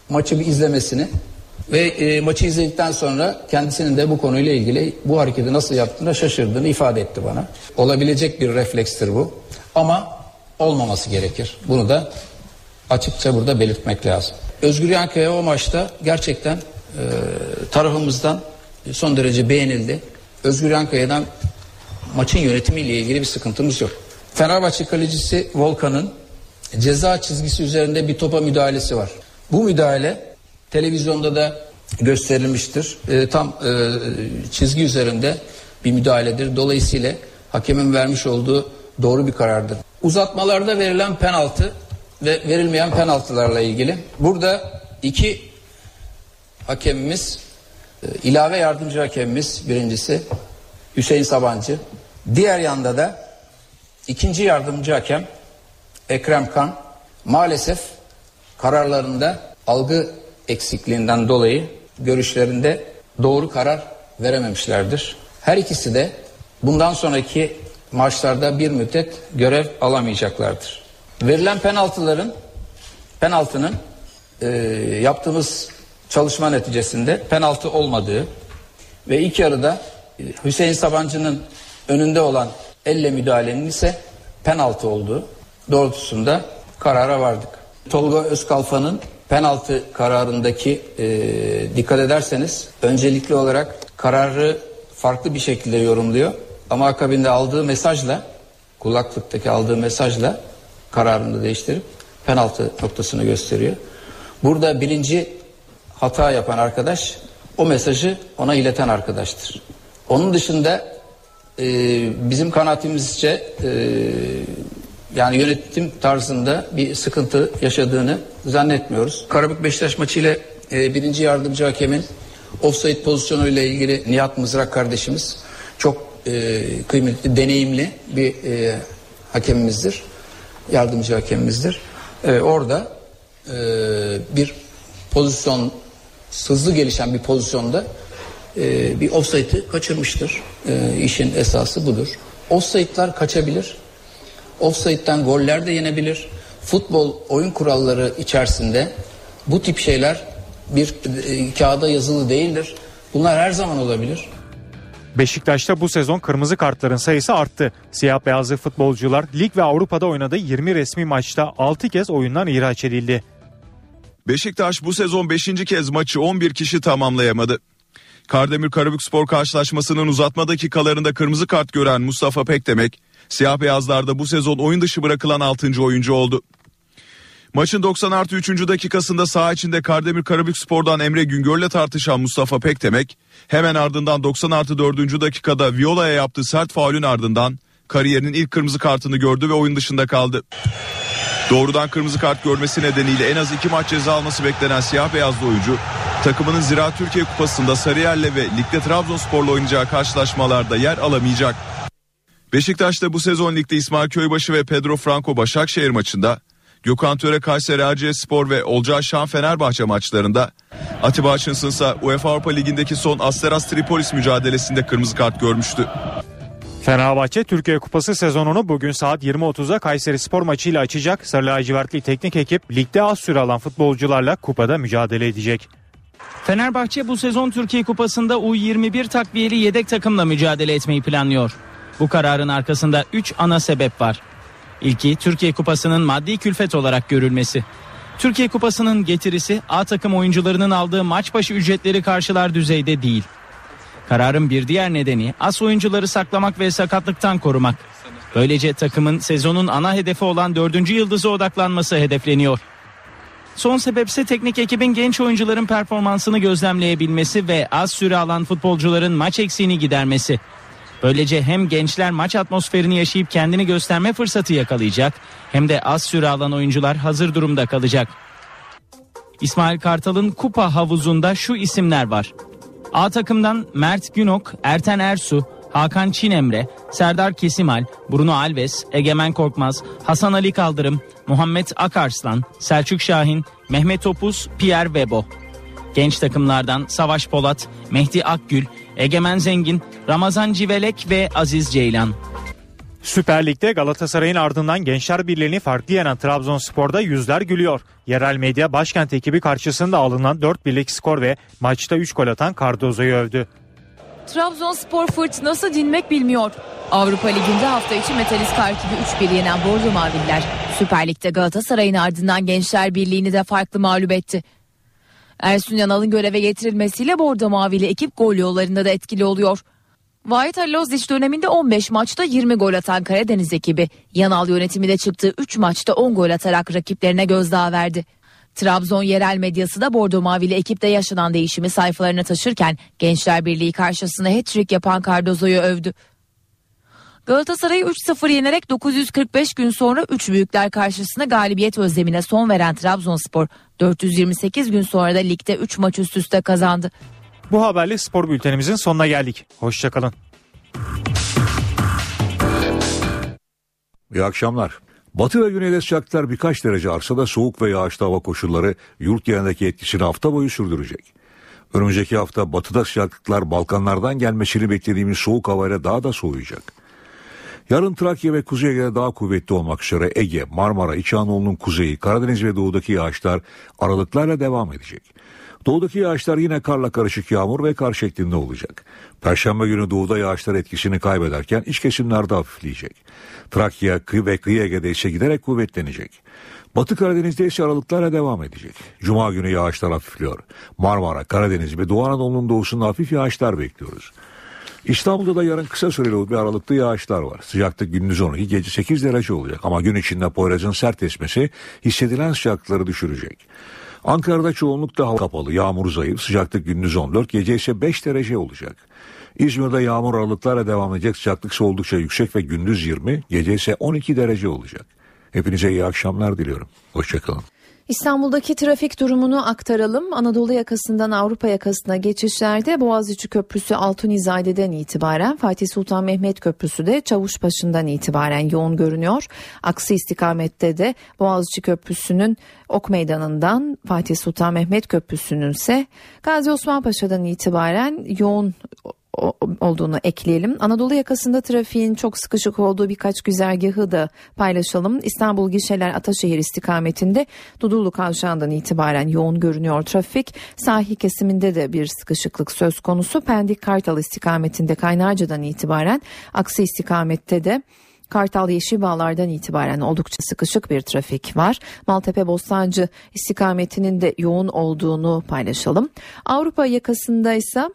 maçı bir izlemesini ve e, maçı izledikten sonra kendisinin de bu konuyla ilgili bu hareketi nasıl yaptığını şaşırdığını ifade etti bana. Olabilecek bir reflekstir bu. Ama olmaması gerekir. Bunu da açıkça burada belirtmek lazım. Özgür Yankaya o maçta gerçekten e, tarafımızdan son derece beğenildi. Özgür Yankaya'dan maçın yönetimiyle ilgili bir sıkıntımız yok. Fenerbahçe kalecisi Volkan'ın ceza çizgisi üzerinde bir topa müdahalesi var. Bu müdahale televizyonda da gösterilmiştir. E, tam e, çizgi üzerinde bir müdahaledir. Dolayısıyla hakemin vermiş olduğu doğru bir karardır. Uzatmalarda verilen penaltı ve verilmeyen penaltılarla ilgili. Burada iki hakemimiz, e, ilave yardımcı hakemimiz birincisi Hüseyin Sabancı. Diğer yanda da ikinci yardımcı hakem Ekrem Kan maalesef kararlarında algı eksikliğinden dolayı görüşlerinde doğru karar verememişlerdir. Her ikisi de bundan sonraki maçlarda bir müddet görev alamayacaklardır. Verilen penaltıların penaltının e, yaptığımız çalışma neticesinde penaltı olmadığı ve ilk yarıda e, Hüseyin Sabancı'nın önünde olan elle müdahalenin ise penaltı olduğu doğrultusunda karara vardık. Tolga Özkalfa'nın penaltı kararındaki e, dikkat ederseniz öncelikli olarak kararı farklı bir şekilde yorumluyor. Ama akabinde aldığı mesajla kulaklıktaki aldığı mesajla kararını değiştirip penaltı noktasını gösteriyor. Burada birinci hata yapan arkadaş o mesajı ona ileten arkadaştır. Onun dışında e, bizim kanaatimizce e, yani yönetim tarzında bir sıkıntı yaşadığını zannetmiyoruz. Karabük Beşiktaş maçı ile e, birinci yardımcı hakemin offside pozisyonu ile ilgili Nihat Mızrak kardeşimiz çok e, kıymetli, deneyimli bir e, hakemimizdir. Yardımcı hakemimizdir. E, orada e, bir pozisyon hızlı gelişen bir pozisyonda e, bir offside'ı kaçırmıştır. E, işin esası budur. Offside'lar kaçabilir offside'den goller de yenebilir. Futbol oyun kuralları içerisinde bu tip şeyler bir e, kağıda yazılı değildir. Bunlar her zaman olabilir. Beşiktaş'ta bu sezon kırmızı kartların sayısı arttı. Siyah beyazlı futbolcular lig ve Avrupa'da oynadığı 20 resmi maçta 6 kez oyundan ihraç edildi. Beşiktaş bu sezon 5. kez maçı 11 kişi tamamlayamadı. Kardemir Karabükspor karşılaşmasının uzatma dakikalarında kırmızı kart gören Mustafa Pekdemek Siyah beyazlarda bu sezon oyun dışı bırakılan 6. oyuncu oldu. Maçın 90 artı 3. dakikasında saha içinde Kardemir Karabükspor'dan Emre Güngör'le tartışan Mustafa Pektemek hemen ardından 90 artı 4. dakikada Viola'ya yaptığı sert faulün ardından kariyerinin ilk kırmızı kartını gördü ve oyun dışında kaldı. Doğrudan kırmızı kart görmesi nedeniyle en az iki maç ceza alması beklenen siyah beyazlı oyuncu takımının Zira Türkiye Kupası'nda Sarıyer'le ve Lig'de Trabzonspor'la oynayacağı karşılaşmalarda yer alamayacak. Beşiktaş'ta bu sezon ligde İsmail Köybaşı ve Pedro Franco Başakşehir maçında Gökhan Töre Kayseri ACS Spor ve Olcay Şan Fenerbahçe maçlarında Atiba Hutchinson ise UEFA Avrupa Ligi'ndeki son Asteras Tripolis mücadelesinde kırmızı kart görmüştü. Fenerbahçe Türkiye Kupası sezonunu bugün saat 20.30'da Kayseri Spor maçıyla açacak. Sarı lacivertli teknik ekip ligde az süre alan futbolcularla kupada mücadele edecek. Fenerbahçe bu sezon Türkiye Kupası'nda U21 takviyeli yedek takımla mücadele etmeyi planlıyor. Bu kararın arkasında 3 ana sebep var. İlki Türkiye Kupası'nın maddi külfet olarak görülmesi. Türkiye Kupası'nın getirisi A takım oyuncularının aldığı maç başı ücretleri karşılar düzeyde değil. Kararın bir diğer nedeni as oyuncuları saklamak ve sakatlıktan korumak. Böylece takımın sezonun ana hedefi olan dördüncü yıldızı odaklanması hedefleniyor. Son sebepse teknik ekibin genç oyuncuların performansını gözlemleyebilmesi ve az süre alan futbolcuların maç eksiğini gidermesi. Böylece hem gençler maç atmosferini yaşayıp kendini gösterme fırsatı yakalayacak hem de az süre alan oyuncular hazır durumda kalacak. İsmail Kartal'ın kupa havuzunda şu isimler var. A takımdan Mert Günok, Erten Ersu, Hakan Çinemre, Serdar Kesimal, Bruno Alves, Egemen Korkmaz, Hasan Ali Kaldırım, Muhammed Akarslan, Selçuk Şahin, Mehmet Topuz, Pierre Webo. Genç takımlardan Savaş Polat, Mehdi Akgül, Egemen Zengin, Ramazan Civelek ve Aziz Ceylan. Süper Lig'de Galatasaray'ın ardından Gençler Birliği'ni farklı yenen Trabzonspor'da yüzler gülüyor. Yerel medya başkent ekibi karşısında alınan 4 birlik skor ve maçta 3 gol atan Cardozo'yu övdü. Trabzonspor fırtınası dinmek bilmiyor. Avrupa Ligi'nde hafta içi Metalist Karkib'i 3-1 yenen Bordo Maviller Süper Lig'de Galatasaray'ın ardından Gençler Birliği'ni de farklı mağlup etti. Ersun Yanal'ın göreve getirilmesiyle Bordo Mavili ekip gol yollarında da etkili oluyor. Vahit Halilozic döneminde 15 maçta 20 gol atan Karadeniz ekibi Yanal yönetiminde çıktığı 3 maçta 10 gol atarak rakiplerine gözdağı verdi. Trabzon yerel medyası da Bordo Mavili ekipte yaşanan değişimi sayfalarına taşırken Gençler Birliği karşısında hat-trick yapan Cardozo'yu övdü. Galatasaray'ı 3-0 yenerek 945 gün sonra 3 büyükler karşısında galibiyet özlemine son veren Trabzonspor 428 gün sonra da ligde 3 maç üst üste kazandı. Bu haberle spor bültenimizin sonuna geldik. Hoşçakalın. İyi akşamlar. Batı ve güneyde sıcaklıklar birkaç derece arsada soğuk ve yağışlı hava koşulları yurt genelindeki etkisini hafta boyu sürdürecek. Önümüzdeki hafta batıda sıcaklıklar Balkanlardan gelmesini beklediğimiz soğuk havayla daha da soğuyacak. Yarın Trakya ve Kuzey Ege'de daha kuvvetli olmak üzere Ege, Marmara, İç Anadolu'nun kuzeyi, Karadeniz ve doğudaki yağışlar aralıklarla devam edecek. Doğudaki yağışlar yine karla karışık yağmur ve kar şeklinde olacak. Perşembe günü doğuda yağışlar etkisini kaybederken iç kesimlerde hafifleyecek. Trakya, kıyı ve kıyı Ege'de ise giderek kuvvetlenecek. Batı Karadeniz'de ise aralıklarla devam edecek. Cuma günü yağışlar hafifliyor. Marmara, Karadeniz ve Doğu Anadolu'nun doğusunda hafif yağışlar bekliyoruz. İstanbul'da da yarın kısa süreli bir aralıklı yağışlar var. Sıcaklık gündüz 12, gece 8 derece olacak. Ama gün içinde Poyraz'ın sert esmesi hissedilen sıcaklıkları düşürecek. Ankara'da çoğunlukla hava kapalı, yağmur zayıf, sıcaklık gündüz 14, gece ise 5 derece olacak. İzmir'de yağmur aralıklarla devam edecek, sıcaklık ise oldukça yüksek ve gündüz 20, gece ise 12 derece olacak. Hepinize iyi akşamlar diliyorum. Hoşçakalın. İstanbul'daki trafik durumunu aktaralım. Anadolu yakasından Avrupa yakasına geçişlerde Boğaziçi Köprüsü Altunizade'den itibaren Fatih Sultan Mehmet Köprüsü de Çavuşbaşı'ndan itibaren yoğun görünüyor. Aksi istikamette de Boğaziçi Köprüsü'nün Ok Meydanı'ndan Fatih Sultan Mehmet Köprüsü'nün ise Gazi Osman Paşa'dan itibaren yoğun olduğunu ekleyelim. Anadolu yakasında trafiğin çok sıkışık olduğu birkaç güzergahı da paylaşalım. İstanbul Gişeler Ataşehir istikametinde Dudullu Kavşağı'ndan itibaren yoğun görünüyor trafik. Sahil kesiminde de bir sıkışıklık söz konusu. Pendik Kartal istikametinde Kaynarca'dan itibaren aksi istikamette de Kartal Yeşilbağlar'dan itibaren oldukça sıkışık bir trafik var. Maltepe Bostancı istikametinin de yoğun olduğunu paylaşalım. Avrupa yakasında ise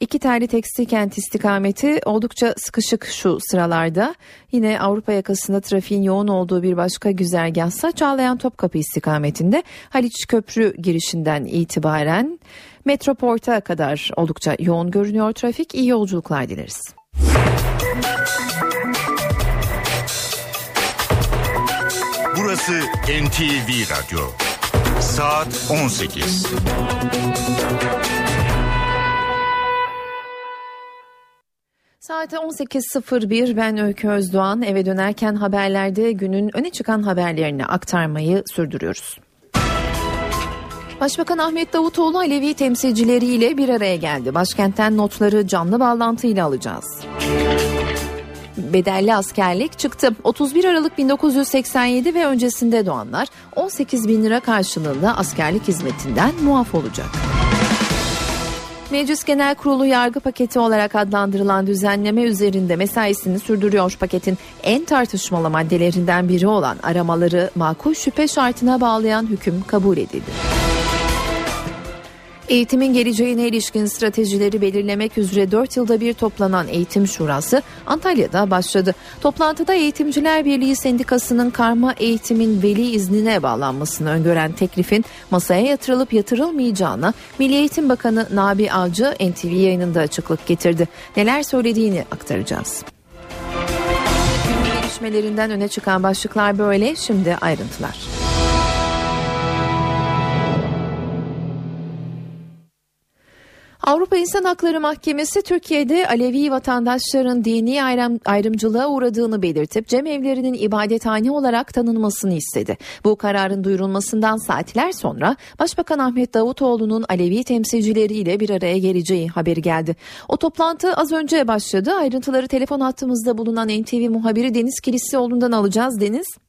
İki terli tekstil kent istikameti oldukça sıkışık şu sıralarda. Yine Avrupa yakasında trafiğin yoğun olduğu bir başka güzergahsa Çağlayan Topkapı istikametinde Haliç Köprü girişinden itibaren Metroport'a kadar oldukça yoğun görünüyor trafik. İyi yolculuklar dileriz. Burası NTV Radyo. Saat 18. Saate 18.01 ben Öykü Özdoğan eve dönerken haberlerde günün öne çıkan haberlerini aktarmayı sürdürüyoruz. Başbakan Ahmet Davutoğlu Alevi temsilcileriyle bir araya geldi. Başkentten notları canlı bağlantıyla alacağız. Bedelli askerlik çıktı. 31 Aralık 1987 ve öncesinde doğanlar 18 bin lira karşılığında askerlik hizmetinden muaf olacak. Meclis Genel Kurulu yargı paketi olarak adlandırılan düzenleme üzerinde mesaisini sürdürüyor. Paketin en tartışmalı maddelerinden biri olan aramaları makul şüphe şartına bağlayan hüküm kabul edildi. Eğitimin geleceğine ilişkin stratejileri belirlemek üzere 4 yılda bir toplanan eğitim şurası Antalya'da başladı. Toplantıda Eğitimciler Birliği Sendikası'nın karma eğitimin veli iznine bağlanmasını öngören teklifin masaya yatırılıp yatırılmayacağına Milli Eğitim Bakanı Nabi Avcı NTV yayınında açıklık getirdi. Neler söylediğini aktaracağız. Gelişmelerinden öne çıkan başlıklar böyle şimdi ayrıntılar. Avrupa İnsan Hakları Mahkemesi Türkiye'de Alevi vatandaşların dini ayrım, ayrımcılığa uğradığını belirtip cemevlerinin ibadethane olarak tanınmasını istedi. Bu kararın duyurulmasından saatler sonra Başbakan Ahmet Davutoğlu'nun Alevi temsilcileriyle bir araya geleceği haberi geldi. O toplantı az önce başladı. Ayrıntıları telefon hattımızda bulunan NTV muhabiri Deniz Kilislioğlu'ndan alacağız. Deniz.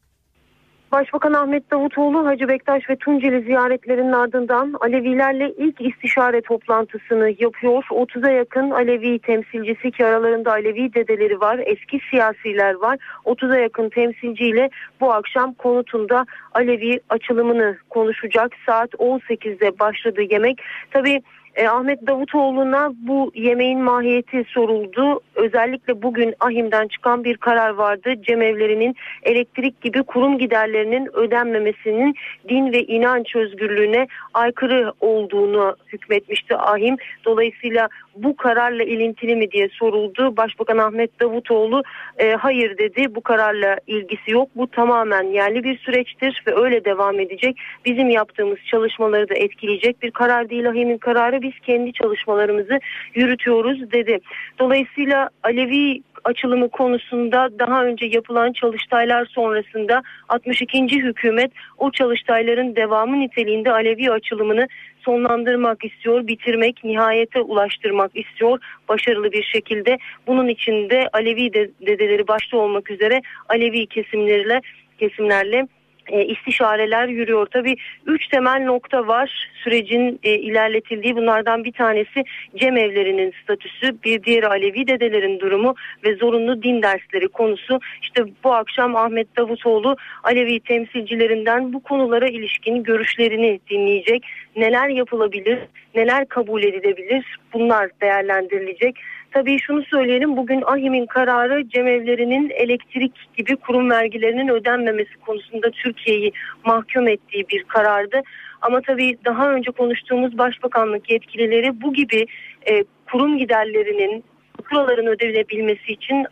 Başbakan Ahmet Davutoğlu Hacı Bektaş ve Tunceli ziyaretlerinin ardından Alevilerle ilk istişare toplantısını yapıyor. 30'a yakın Alevi temsilcisi ki aralarında Alevi dedeleri var, eski siyasiler var. 30'a yakın temsilciyle bu akşam konutunda Alevi açılımını konuşacak. Saat 18'de başladı yemek. Tabii e, Ahmet Davutoğlu'na bu yemeğin mahiyeti soruldu. Özellikle bugün Ahim'den çıkan bir karar vardı. Cemevlerinin elektrik gibi kurum giderlerinin ödenmemesinin din ve inanç özgürlüğüne aykırı olduğunu hükmetmişti Ahim. Dolayısıyla bu kararla ilintili mi diye soruldu. Başbakan Ahmet Davutoğlu e, hayır dedi. Bu kararla ilgisi yok. Bu tamamen yerli bir süreçtir ve öyle devam edecek. Bizim yaptığımız çalışmaları da etkileyecek bir karar değil. Ahim'in kararı biz kendi çalışmalarımızı yürütüyoruz dedi. Dolayısıyla Alevi açılımı konusunda daha önce yapılan çalıştaylar sonrasında 62. hükümet o çalıştayların devamı niteliğinde Alevi açılımını sonlandırmak istiyor, bitirmek, nihayete ulaştırmak istiyor başarılı bir şekilde. Bunun için de Alevi dedeleri başta olmak üzere Alevi kesimlerle kesimlerle e, istişareler yürüyor. Tabii üç temel nokta var sürecin e, ilerletildiği. Bunlardan bir tanesi cemevlerinin statüsü, bir diğeri Alevi dedelerin durumu ve zorunlu din dersleri konusu. İşte bu akşam Ahmet Davutoğlu Alevi temsilcilerinden bu konulara ilişkin görüşlerini dinleyecek. Neler yapılabilir, neler kabul edilebilir bunlar değerlendirilecek. Tabii şunu söyleyelim bugün AHİM'in kararı cemevlerinin elektrik gibi kurum vergilerinin ödenmemesi konusunda Türkiye'yi mahkum ettiği bir karardı. Ama tabii daha önce konuştuğumuz başbakanlık yetkilileri bu gibi e, kurum giderlerinin faturaların ödenebilmesi için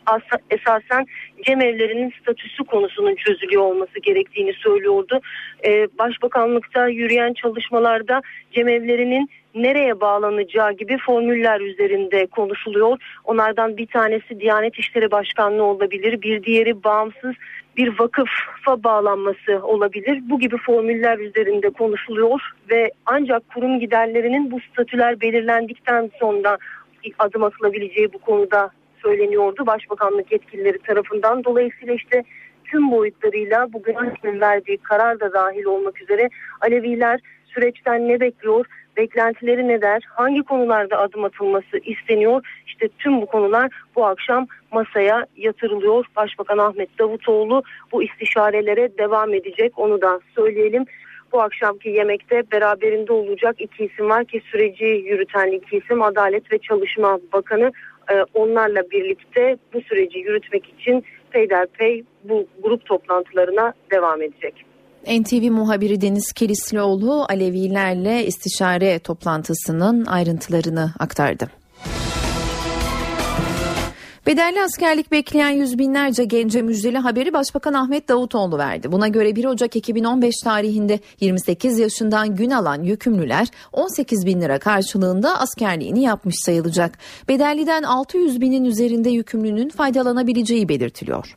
esasen cemevlerinin statüsü konusunun çözülüyor olması gerektiğini söylüyordu. Ee, Başbakanlıkta yürüyen çalışmalarda cemevlerinin nereye bağlanacağı gibi formüller üzerinde konuşuluyor. Onlardan bir tanesi Diyanet İşleri Başkanlığı olabilir, bir diğeri bağımsız bir vakıfa bağlanması olabilir. Bu gibi formüller üzerinde konuşuluyor ve ancak kurum giderlerinin bu statüler belirlendikten sonra adım atılabileceği bu konuda söyleniyordu Başbakanlık yetkilileri tarafından. Dolayısıyla işte tüm boyutlarıyla bugün verdiği karar da dahil olmak üzere Aleviler süreçten ne bekliyor, beklentileri ne der, hangi konularda adım atılması isteniyor? İşte tüm bu konular bu akşam masaya yatırılıyor. Başbakan Ahmet Davutoğlu bu istişarelere devam edecek onu da söyleyelim. Bu akşamki yemekte beraberinde olacak iki isim var ki süreci yürüten iki isim Adalet ve Çalışma Bakanı e, onlarla birlikte bu süreci yürütmek için peyderpey bu grup toplantılarına devam edecek. NTV muhabiri Deniz Kilislioğlu Alevilerle istişare toplantısının ayrıntılarını aktardı. Bedelli askerlik bekleyen yüz binlerce gence müjdeli haberi Başbakan Ahmet Davutoğlu verdi. Buna göre 1 Ocak 2015 tarihinde 28 yaşından gün alan yükümlüler 18 bin lira karşılığında askerliğini yapmış sayılacak. Bedelli'den 600 binin üzerinde yükümlünün faydalanabileceği belirtiliyor.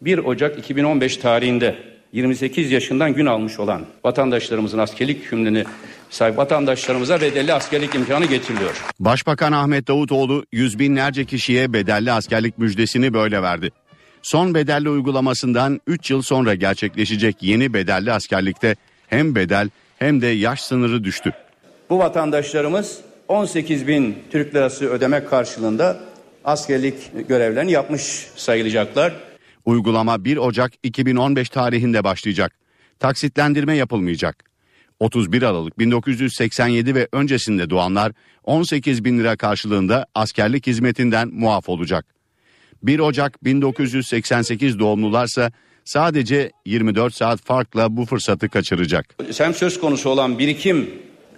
1 Ocak 2015 tarihinde 28 yaşından gün almış olan vatandaşlarımızın askerlik yükümlülüğünü sahip vatandaşlarımıza bedelli askerlik imkanı getiriliyor. Başbakan Ahmet Davutoğlu yüz binlerce kişiye bedelli askerlik müjdesini böyle verdi. Son bedelli uygulamasından 3 yıl sonra gerçekleşecek yeni bedelli askerlikte hem bedel hem de yaş sınırı düştü. Bu vatandaşlarımız 18 bin Türk lirası ödeme karşılığında askerlik görevlerini yapmış sayılacaklar. Uygulama 1 Ocak 2015 tarihinde başlayacak. Taksitlendirme yapılmayacak. 31 Aralık 1987 ve öncesinde doğanlar 18 bin lira karşılığında askerlik hizmetinden muaf olacak. 1 Ocak 1988 doğumlularsa sadece 24 saat farkla bu fırsatı kaçıracak. Hem söz konusu olan birikim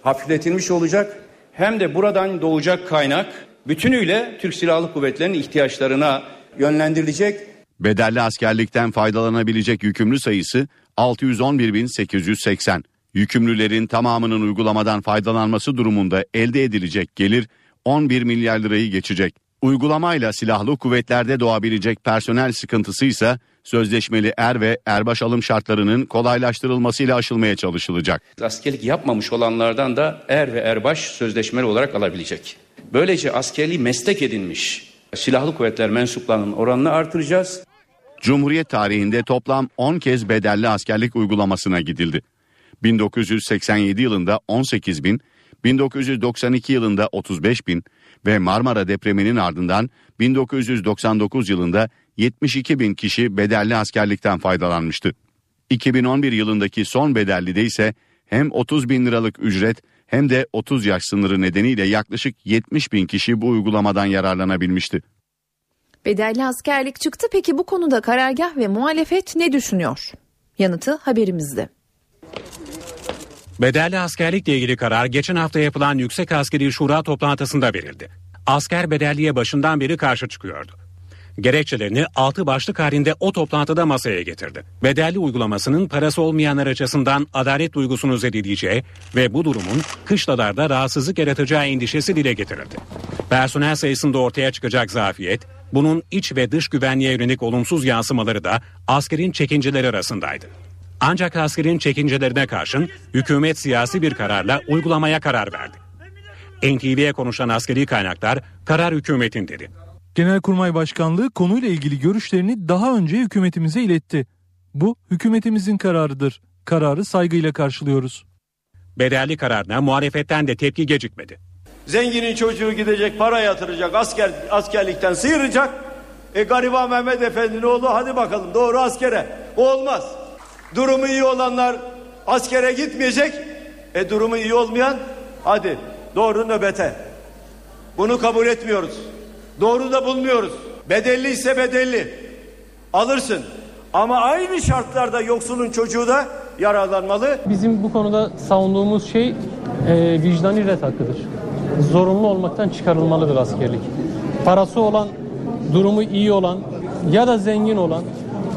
hafifletilmiş olacak hem de buradan doğacak kaynak bütünüyle Türk Silahlı Kuvvetleri'nin ihtiyaçlarına yönlendirilecek. Bedelli askerlikten faydalanabilecek yükümlü sayısı 611.880. Yükümlülerin tamamının uygulamadan faydalanması durumunda elde edilecek gelir 11 milyar lirayı geçecek. Uygulamayla silahlı kuvvetlerde doğabilecek personel sıkıntısı ise sözleşmeli er ve erbaş alım şartlarının kolaylaştırılmasıyla aşılmaya çalışılacak. Askerlik yapmamış olanlardan da er ve erbaş sözleşmeli olarak alabilecek. Böylece askerliği meslek edinmiş silahlı kuvvetler mensuplarının oranını artıracağız. Cumhuriyet tarihinde toplam 10 kez bedelli askerlik uygulamasına gidildi. 1987 yılında 18 bin, 1992 yılında 35 bin ve Marmara depreminin ardından 1999 yılında 72 bin kişi bedelli askerlikten faydalanmıştı. 2011 yılındaki son bedellide ise hem 30 bin liralık ücret hem de 30 yaş sınırı nedeniyle yaklaşık 70 bin kişi bu uygulamadan yararlanabilmişti. Bedelli askerlik çıktı peki bu konuda karargah ve muhalefet ne düşünüyor? Yanıtı haberimizde. Bedelli askerlikle ilgili karar geçen hafta yapılan Yüksek Askeri Şura toplantısında verildi. Asker bedelliye başından beri karşı çıkıyordu. Gerekçelerini altı başlık halinde o toplantıda masaya getirdi. Bedelli uygulamasının parası olmayanlar açısından adalet duygusunu zedeleyeceği ve bu durumun kışlalarda rahatsızlık yaratacağı endişesi dile getirildi. Personel sayısında ortaya çıkacak zafiyet, bunun iç ve dış güvenliğe yönelik olumsuz yansımaları da askerin çekinceleri arasındaydı. Ancak askerin çekincelerine karşın hükümet siyasi bir kararla uygulamaya karar verdi. NTV'ye konuşan askeri kaynaklar karar hükümetin dedi. Genelkurmay Başkanlığı konuyla ilgili görüşlerini daha önce hükümetimize iletti. Bu hükümetimizin kararıdır. Kararı saygıyla karşılıyoruz. Bedelli kararına muhalefetten de tepki gecikmedi. Zenginin çocuğu gidecek para yatıracak asker askerlikten sıyıracak. E gariban Mehmet Efendi'nin oğlu hadi bakalım doğru askere. O olmaz. Durumu iyi olanlar askere gitmeyecek. E durumu iyi olmayan hadi doğru nöbete. Bunu kabul etmiyoruz. Doğru da bulmuyoruz. Bedelli ise bedelli. Alırsın. Ama aynı şartlarda yoksulun çocuğu da yararlanmalı. Bizim bu konuda savunduğumuz şey e, vicdani ret hakkıdır. Zorunlu olmaktan çıkarılmalıdır askerlik. Parası olan, durumu iyi olan ya da zengin olan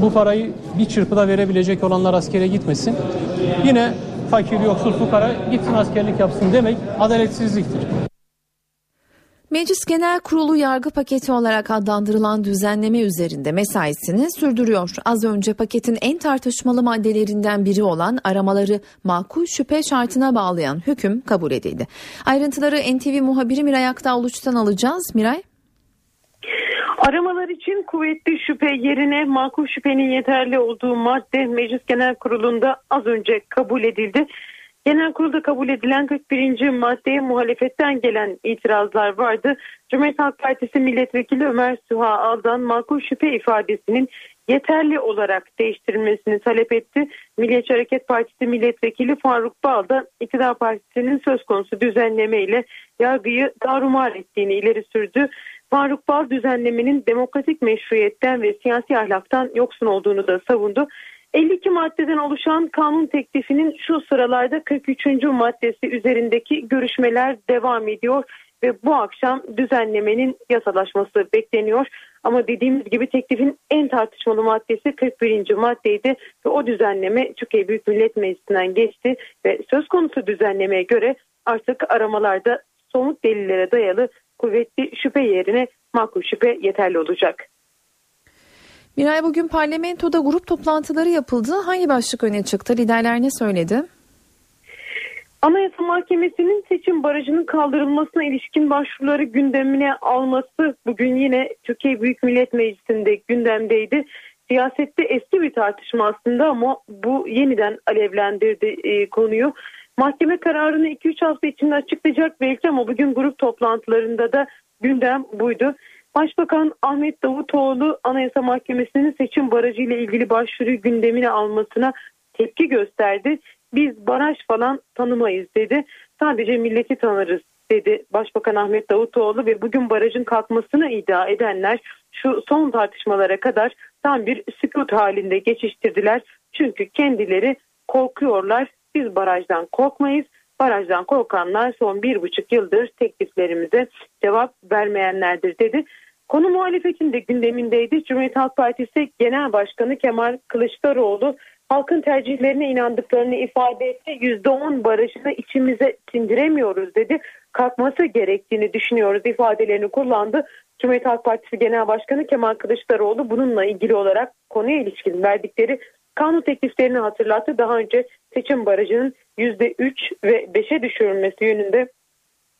bu parayı bir çırpıda verebilecek olanlar askere gitmesin. Yine fakir, yoksul, fukara gitsin askerlik yapsın demek adaletsizliktir. Meclis Genel Kurulu yargı paketi olarak adlandırılan düzenleme üzerinde mesaisini sürdürüyor. Az önce paketin en tartışmalı maddelerinden biri olan aramaları makul şüphe şartına bağlayan hüküm kabul edildi. Ayrıntıları NTV muhabiri Miray Aktağ alacağız. Miray? Aramalar için kuvvetli şüphe yerine makul şüphenin yeterli olduğu madde Meclis Genel Kurulu'nda az önce kabul edildi. Genel kurulda kabul edilen 41. maddeye muhalefetten gelen itirazlar vardı. Cumhuriyet Halk Partisi Milletvekili Ömer Süha Aldan makul şüphe ifadesinin yeterli olarak değiştirilmesini talep etti. Milliyetçi Hareket Partisi milletvekili Faruk Bal da iktidar partisinin söz konusu düzenleme ile yargıyı darumar ettiğini ileri sürdü. Faruk Bal düzenlemenin demokratik meşruiyetten ve siyasi ahlaktan yoksun olduğunu da savundu. 52 maddeden oluşan kanun teklifinin şu sıralarda 43. maddesi üzerindeki görüşmeler devam ediyor ve bu akşam düzenlemenin yasalaşması bekleniyor. Ama dediğimiz gibi teklifin en tartışmalı maddesi 41. maddeydi ve o düzenleme Türkiye Büyük Millet Meclisi'nden geçti ve söz konusu düzenlemeye göre artık aramalarda somut delillere dayalı kuvvetli şüphe yerine makul şüphe yeterli olacak. Miray bugün parlamentoda grup toplantıları yapıldı. Hangi başlık öne çıktı? Liderler ne söyledi? Anayasa Mahkemesi'nin seçim barajının kaldırılmasına ilişkin başvuruları gündemine alması bugün yine Türkiye Büyük Millet Meclisi'nde gündemdeydi. Siyasette eski bir tartışma aslında ama bu yeniden alevlendirdi e, konuyu. Mahkeme kararını 2-3 hafta içinde açıklayacak belki ama bugün grup toplantılarında da gündem buydu. Başbakan Ahmet Davutoğlu Anayasa Mahkemesi'nin seçim barajı ile ilgili başvuruyu gündemine almasına tepki gösterdi. Biz baraj falan tanımayız dedi. Sadece milleti tanırız dedi Başbakan Ahmet Davutoğlu ve bugün barajın kalkmasını iddia edenler şu son tartışmalara kadar tam bir sükut halinde geçiştirdiler. Çünkü kendileri korkuyorlar. Biz barajdan korkmayız. Barajdan korkanlar son bir buçuk yıldır tekliflerimize cevap vermeyenlerdir dedi. Konu muhalefetin de gündemindeydi. Cumhuriyet Halk Partisi Genel Başkanı Kemal Kılıçdaroğlu halkın tercihlerine inandıklarını ifade etti. %10 barajını içimize sindiremiyoruz dedi. Kalkması gerektiğini düşünüyoruz ifadelerini kullandı. Cumhuriyet Halk Partisi Genel Başkanı Kemal Kılıçdaroğlu bununla ilgili olarak konuya ilişkin verdikleri kanun tekliflerini hatırlattı. Daha önce seçim barajının %3 ve 5'e düşürülmesi yönünde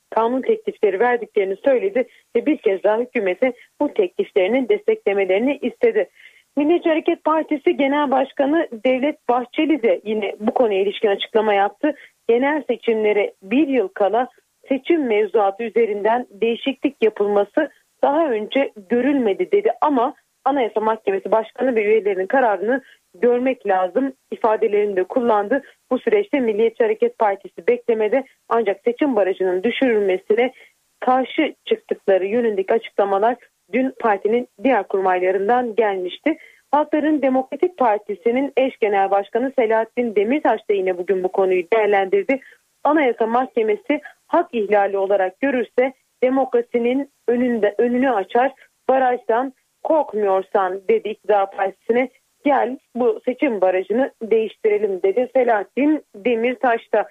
kanun teklifleri verdiklerini söyledi ve bir kez daha hükümete bu tekliflerinin desteklemelerini istedi. Milliyetçi Hareket Partisi Genel Başkanı Devlet Bahçeli de yine bu konuya ilişkin açıklama yaptı. Genel seçimlere bir yıl kala seçim mevzuatı üzerinden değişiklik yapılması daha önce görülmedi dedi ama Anayasa Mahkemesi Başkanı ve üyelerinin kararını görmek lazım ifadelerini de kullandı. Bu süreçte Milliyetçi Hareket Partisi beklemede ancak seçim barajının düşürülmesine karşı çıktıkları yönündeki açıklamalar dün partinin diğer kurmaylarından gelmişti. Halkların Demokratik Partisi'nin eş genel başkanı Selahattin Demirtaş da yine bugün bu konuyu değerlendirdi. Anayasa Mahkemesi hak ihlali olarak görürse demokrasinin önünde önünü açar. Barajdan korkmuyorsan dedi iktidar partisine gel bu seçim barajını değiştirelim dedi Selahattin Demirtaş da.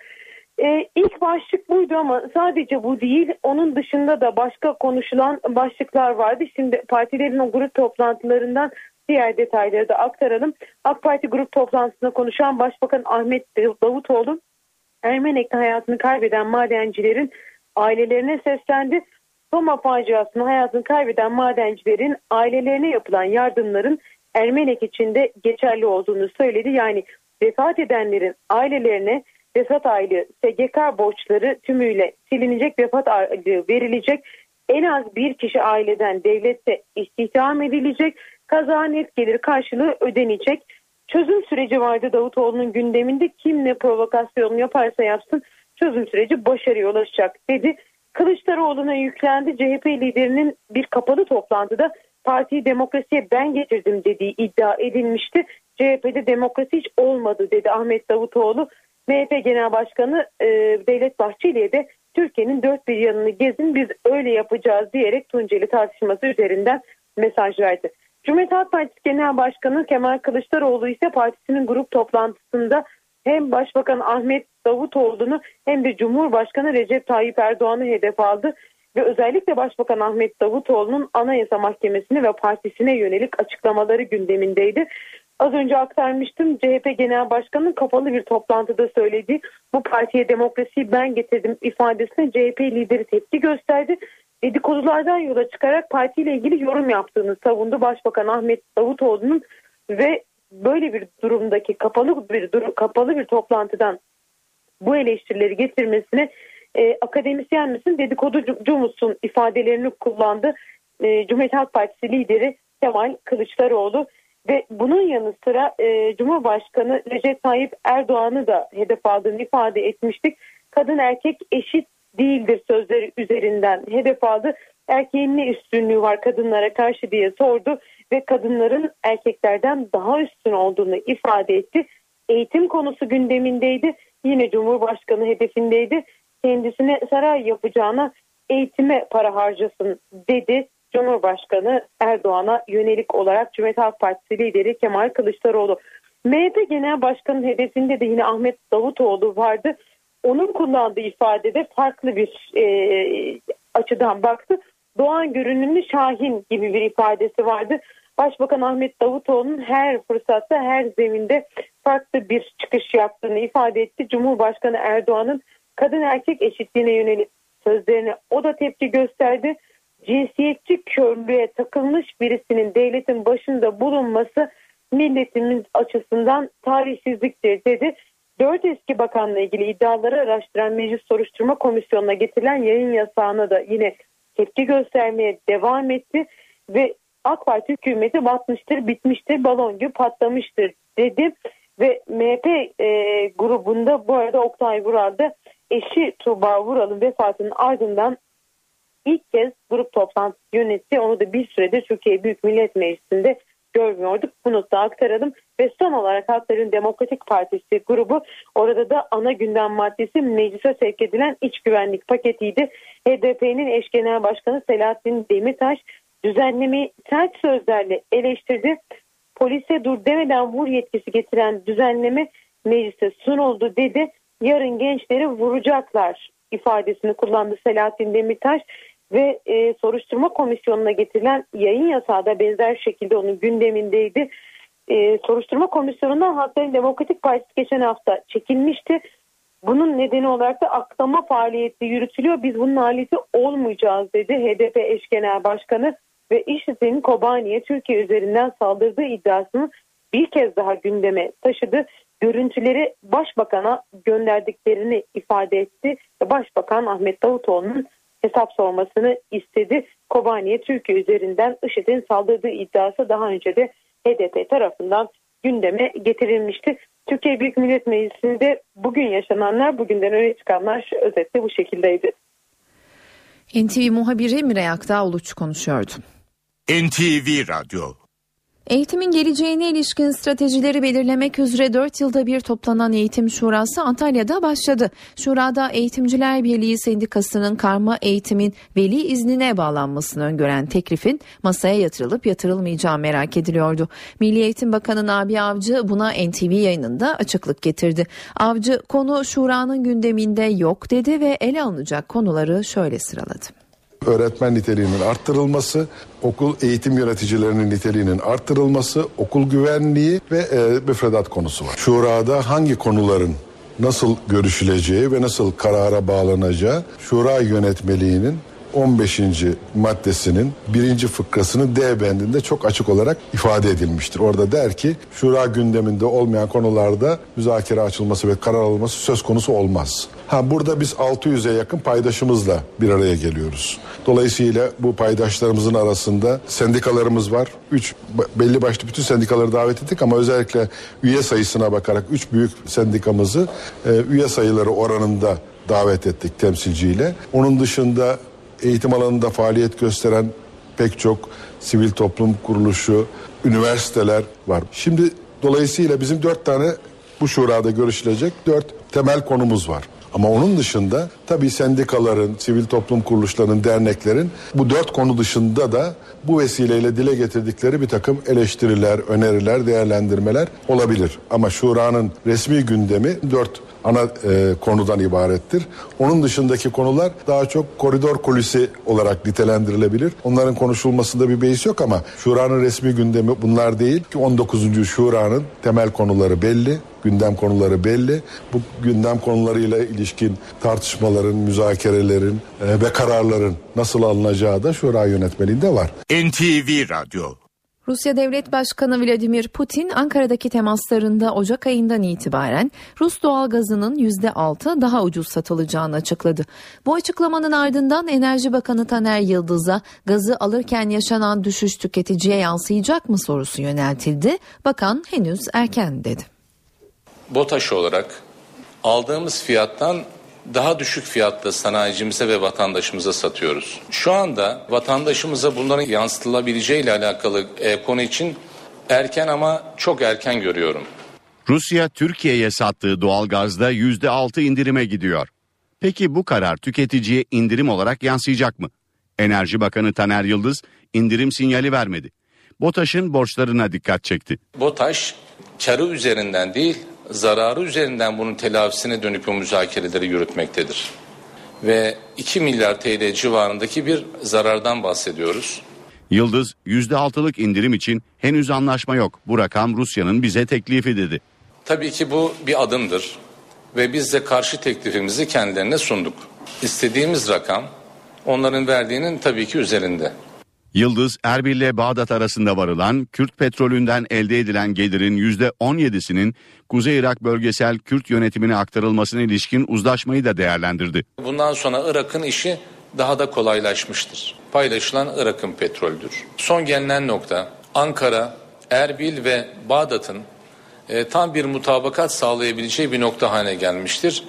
Ee, ilk başlık buydu ama sadece bu değil. Onun dışında da başka konuşulan başlıklar vardı. Şimdi partilerin o grup toplantılarından diğer detayları da aktaralım. AK Parti grup toplantısında konuşan Başbakan Ahmet Davutoğlu Ermenek'te hayatını kaybeden madencilerin ailelerine seslendi. Soma faciasında hayatını kaybeden madencilerin ailelerine yapılan yardımların Ermenek için de geçerli olduğunu söyledi. Yani vefat edenlerin ailelerine vefat aylığı, SGK borçları tümüyle silinecek, vefat aylığı verilecek. En az bir kişi aileden devlette istihdam edilecek, kaza net gelir karşılığı ödenecek. Çözüm süreci vardı Davutoğlu'nun gündeminde kim ne provokasyon yaparsa yapsın çözüm süreci başarıya ulaşacak dedi. Kılıçdaroğlu'na yüklendi. CHP liderinin bir kapalı toplantıda partiyi demokrasiye ben getirdim dediği iddia edilmişti. CHP'de demokrasi hiç olmadı dedi Ahmet Davutoğlu. MHP Genel Başkanı e, Devlet Bahçeli'ye de Türkiye'nin dört bir yanını gezin biz öyle yapacağız diyerek Tunceli tartışması üzerinden mesaj verdi. Cumhuriyet Halk Partisi Genel Başkanı Kemal Kılıçdaroğlu ise partisinin grup toplantısında hem Başbakan Ahmet Davutoğlu'nu hem de Cumhurbaşkanı Recep Tayyip Erdoğan'ı hedef aldı ve özellikle Başbakan Ahmet Davutoğlu'nun Anayasa Mahkemesi'ne ve partisine yönelik açıklamaları gündemindeydi. Az önce aktarmıştım CHP Genel Başkanı'nın kapalı bir toplantıda söyledi. Bu partiye demokrasiyi ben getirdim ifadesine CHP lideri tepki gösterdi. Dedikodulardan yola çıkarak partiyle ilgili yorum yaptığını savundu Başbakan Ahmet Davutoğlu'nun ve böyle bir durumdaki kapalı bir durum, kapalı bir toplantıdan bu eleştirileri getirmesine e, akademisyen misin dedikoducu musun ifadelerini kullandı. E, Cumhuriyet Halk Partisi lideri Kemal Kılıçdaroğlu Ve bunun yanı sıra e, Cumhurbaşkanı Recep Tayyip Erdoğan'ı da hedef aldığını ifade etmiştik. Kadın erkek eşit değildir sözleri üzerinden hedef aldı. Erkeğin ne üstünlüğü var kadınlara karşı diye sordu ve kadınların erkeklerden daha üstün olduğunu ifade etti. Eğitim konusu gündemindeydi. Yine Cumhurbaşkanı hedefindeydi. Kendisine saray yapacağına eğitime para harcasın dedi. Cumhurbaşkanı Erdoğan'a yönelik olarak Cumhuriyet Halk Partisi lideri Kemal Kılıçdaroğlu. MHP Genel Başkanı hedefinde de yine Ahmet Davutoğlu vardı. Onun kullandığı ifadede farklı bir e, açıdan baktı. Doğan görünümlü Şahin gibi bir ifadesi vardı. Başbakan Ahmet Davutoğlu'nun her fırsatta her zeminde farklı bir çıkış yaptığını ifade etti. Cumhurbaşkanı Erdoğan'ın kadın erkek eşitliğine yönelik sözlerine o da tepki gösterdi. Cinsiyetçi körlüğe takılmış birisinin devletin başında bulunması milletimiz açısından tarihsizliktir dedi. Dört eski bakanla ilgili iddiaları araştıran Meclis Soruşturma Komisyonu'na getirilen yayın yasağına da yine tepki göstermeye devam etti ve AK Parti hükümeti batmıştır, bitmiştir, balon gibi patlamıştır dedi ve MHP e, grubunda bu arada Oktay Vural da eşi Tuğba Vural'ın vefatının ardından ilk kez grup toplantısı yönetti. Onu da bir süredir Türkiye Büyük Millet Meclisi'nde görmüyorduk. Bunu da aktaralım. Ve son olarak Halkların Demokratik Partisi grubu orada da ana gündem maddesi meclise sevk edilen iç güvenlik paketiydi. HDP'nin eş genel başkanı Selahattin Demirtaş düzenlemeyi sert sözlerle eleştirdi. Polise dur demeden vur yetkisi getiren düzenleme meclise sunuldu dedi. Yarın gençleri vuracaklar ifadesini kullandı Selahattin Demirtaş ve e, soruşturma komisyonuna getirilen yayın yasağı da benzer şekilde onun gündemindeydi. E, soruşturma komisyonundan Halkların Demokratik Partisi geçen hafta çekilmişti. Bunun nedeni olarak da aklama faaliyeti yürütülüyor. Biz bunun aleti olmayacağız dedi HDP eş genel başkanı ve IŞİD'in Kobani'ye Türkiye üzerinden saldırdığı iddiasını bir kez daha gündeme taşıdı. Görüntüleri başbakana gönderdiklerini ifade etti. Başbakan Ahmet Davutoğlu'nun hesap sormasını istedi. Kobani'ye Türkiye üzerinden IŞİD'in saldırdığı iddiası daha önce de HDP tarafından gündeme getirilmişti. Türkiye Büyük Millet Meclisi'nde bugün yaşananlar, bugünden öne çıkanlar özetle bu şekildeydi. NTV muhabiri Miray Aktağ Uluç konuşuyordu. NTV Radyo Eğitimin geleceğine ilişkin stratejileri belirlemek üzere 4 yılda bir toplanan eğitim şurası Antalya'da başladı. Şurada Eğitimciler Birliği Sendikası'nın karma eğitimin veli iznine bağlanmasını öngören teklifin masaya yatırılıp yatırılmayacağı merak ediliyordu. Milli Eğitim Bakanı Nabi Avcı buna NTV yayınında açıklık getirdi. Avcı konu şuranın gündeminde yok dedi ve ele alınacak konuları şöyle sıraladı öğretmen niteliğinin arttırılması, okul eğitim yöneticilerinin niteliğinin arttırılması, okul güvenliği ve e, müfredat konusu var. Şurada hangi konuların nasıl görüşüleceği ve nasıl karara bağlanacağı şura yönetmeliğinin 15. maddesinin birinci fıkrasının D bendinde çok açık olarak ifade edilmiştir. Orada der ki şura gündeminde olmayan konularda müzakere açılması ve karar alınması söz konusu olmaz. Ha burada biz 600'e yakın paydaşımızla bir araya geliyoruz. Dolayısıyla bu paydaşlarımızın arasında sendikalarımız var. Üç belli başlı bütün sendikaları davet ettik ama özellikle üye sayısına bakarak üç büyük sendikamızı e, üye sayıları oranında davet ettik temsilciyle. Onun dışında eğitim alanında faaliyet gösteren pek çok sivil toplum kuruluşu, üniversiteler var. Şimdi dolayısıyla bizim dört tane bu şurada görüşülecek dört temel konumuz var. Ama onun dışında tabii sendikaların, sivil toplum kuruluşlarının, derneklerin bu dört konu dışında da bu vesileyle dile getirdikleri bir takım eleştiriler, öneriler, değerlendirmeler olabilir. Ama şuranın resmi gündemi dört ana e, konudan ibarettir. Onun dışındaki konular daha çok koridor kulisi olarak nitelendirilebilir. Onların konuşulmasında bir beis yok ama Şura'nın resmi gündemi bunlar değil ki 19. Şura'nın temel konuları belli gündem konuları belli. Bu gündem konularıyla ilişkin tartışmaların, müzakerelerin e, ve kararların nasıl alınacağı da şura yönetmeliğinde var. NTV Radyo Rusya Devlet Başkanı Vladimir Putin Ankara'daki temaslarında Ocak ayından itibaren Rus doğal gazının %6 daha ucuz satılacağını açıkladı. Bu açıklamanın ardından Enerji Bakanı Taner Yıldız'a gazı alırken yaşanan düşüş tüketiciye yansıyacak mı sorusu yöneltildi. Bakan henüz erken dedi. BOTAŞ olarak aldığımız fiyattan daha düşük fiyatla sanayicimize ve vatandaşımıza satıyoruz. Şu anda vatandaşımıza bunların yansıtılabileceği ile alakalı e, konu için erken ama çok erken görüyorum. Rusya Türkiye'ye sattığı doğalgazda %6 indirime gidiyor. Peki bu karar tüketiciye indirim olarak yansıyacak mı? Enerji Bakanı Taner Yıldız indirim sinyali vermedi. BOTAŞ'ın borçlarına dikkat çekti. BOTAŞ karı üzerinden değil zararı üzerinden bunun telafisine dönük o müzakereleri yürütmektedir. Ve 2 milyar TL civarındaki bir zarardan bahsediyoruz. Yıldız %6'lık indirim için henüz anlaşma yok. Bu rakam Rusya'nın bize teklifi dedi. Tabii ki bu bir adımdır ve biz de karşı teklifimizi kendilerine sunduk. İstediğimiz rakam onların verdiğinin tabii ki üzerinde. Yıldız Erbil ile Bağdat arasında varılan Kürt petrolünden elde edilen gelirin %17'sinin Kuzey Irak bölgesel Kürt yönetimine aktarılmasına ilişkin uzlaşmayı da değerlendirdi. Bundan sonra Irak'ın işi daha da kolaylaşmıştır. Paylaşılan Irak'ın petroldür. Son gelinen nokta Ankara, Erbil ve Bağdat'ın e, tam bir mutabakat sağlayabileceği bir nokta haline gelmiştir.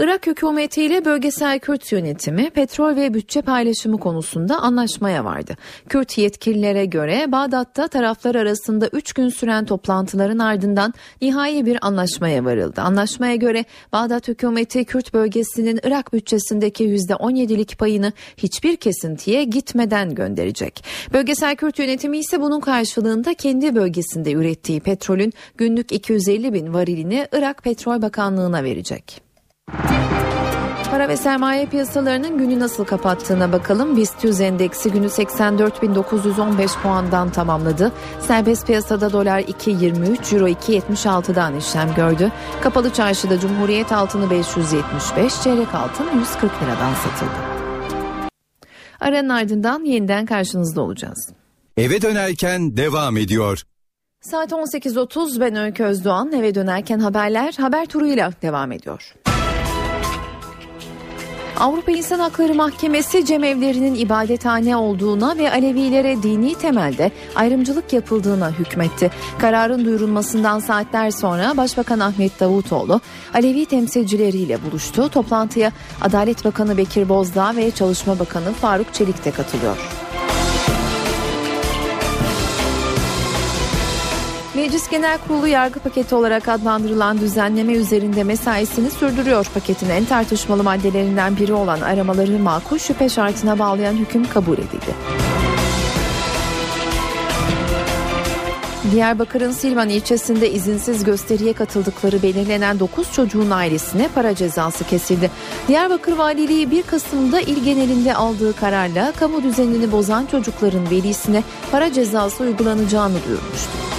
Irak hükümetiyle bölgesel Kürt yönetimi petrol ve bütçe paylaşımı konusunda anlaşmaya vardı. Kürt yetkililere göre Bağdat'ta taraflar arasında 3 gün süren toplantıların ardından nihai bir anlaşmaya varıldı. Anlaşmaya göre Bağdat hükümeti Kürt bölgesinin Irak bütçesindeki %17'lik payını hiçbir kesintiye gitmeden gönderecek. Bölgesel Kürt yönetimi ise bunun karşılığında kendi bölgesinde ürettiği petrolün günlük 250 bin varilini Irak Petrol Bakanlığı'na verecek. Para ve sermaye piyasalarının günü nasıl kapattığına bakalım. BIST 100 endeksi günü 84.915 puandan tamamladı. Serbest piyasada dolar 2.23, euro 2.76'dan işlem gördü. Kapalı çarşıda Cumhuriyet altını 575, çeyrek altın 140 liradan satıldı. Aranın ardından yeniden karşınızda olacağız. Eve dönerken devam ediyor. Saat 18.30 ben Öykü Özdoğan eve dönerken haberler haber turuyla devam ediyor. Avrupa İnsan Hakları Mahkemesi cemevlerinin ibadethane olduğuna ve Alevilere dini temelde ayrımcılık yapıldığına hükmetti. Kararın duyurulmasından saatler sonra Başbakan Ahmet Davutoğlu Alevi temsilcileriyle buluştu. Toplantıya Adalet Bakanı Bekir Bozdağ ve Çalışma Bakanı Faruk Çelik de katılıyor. Meclis Genel Kurulu yargı paketi olarak adlandırılan düzenleme üzerinde mesaisini sürdürüyor. Paketin en tartışmalı maddelerinden biri olan aramaları makul şüphe şartına bağlayan hüküm kabul edildi. Diyarbakır'ın Silvan ilçesinde izinsiz gösteriye katıldıkları belirlenen 9 çocuğun ailesine para cezası kesildi. Diyarbakır Valiliği 1 Kasım'da il genelinde aldığı kararla kamu düzenini bozan çocukların velisine para cezası uygulanacağını duyurmuştu.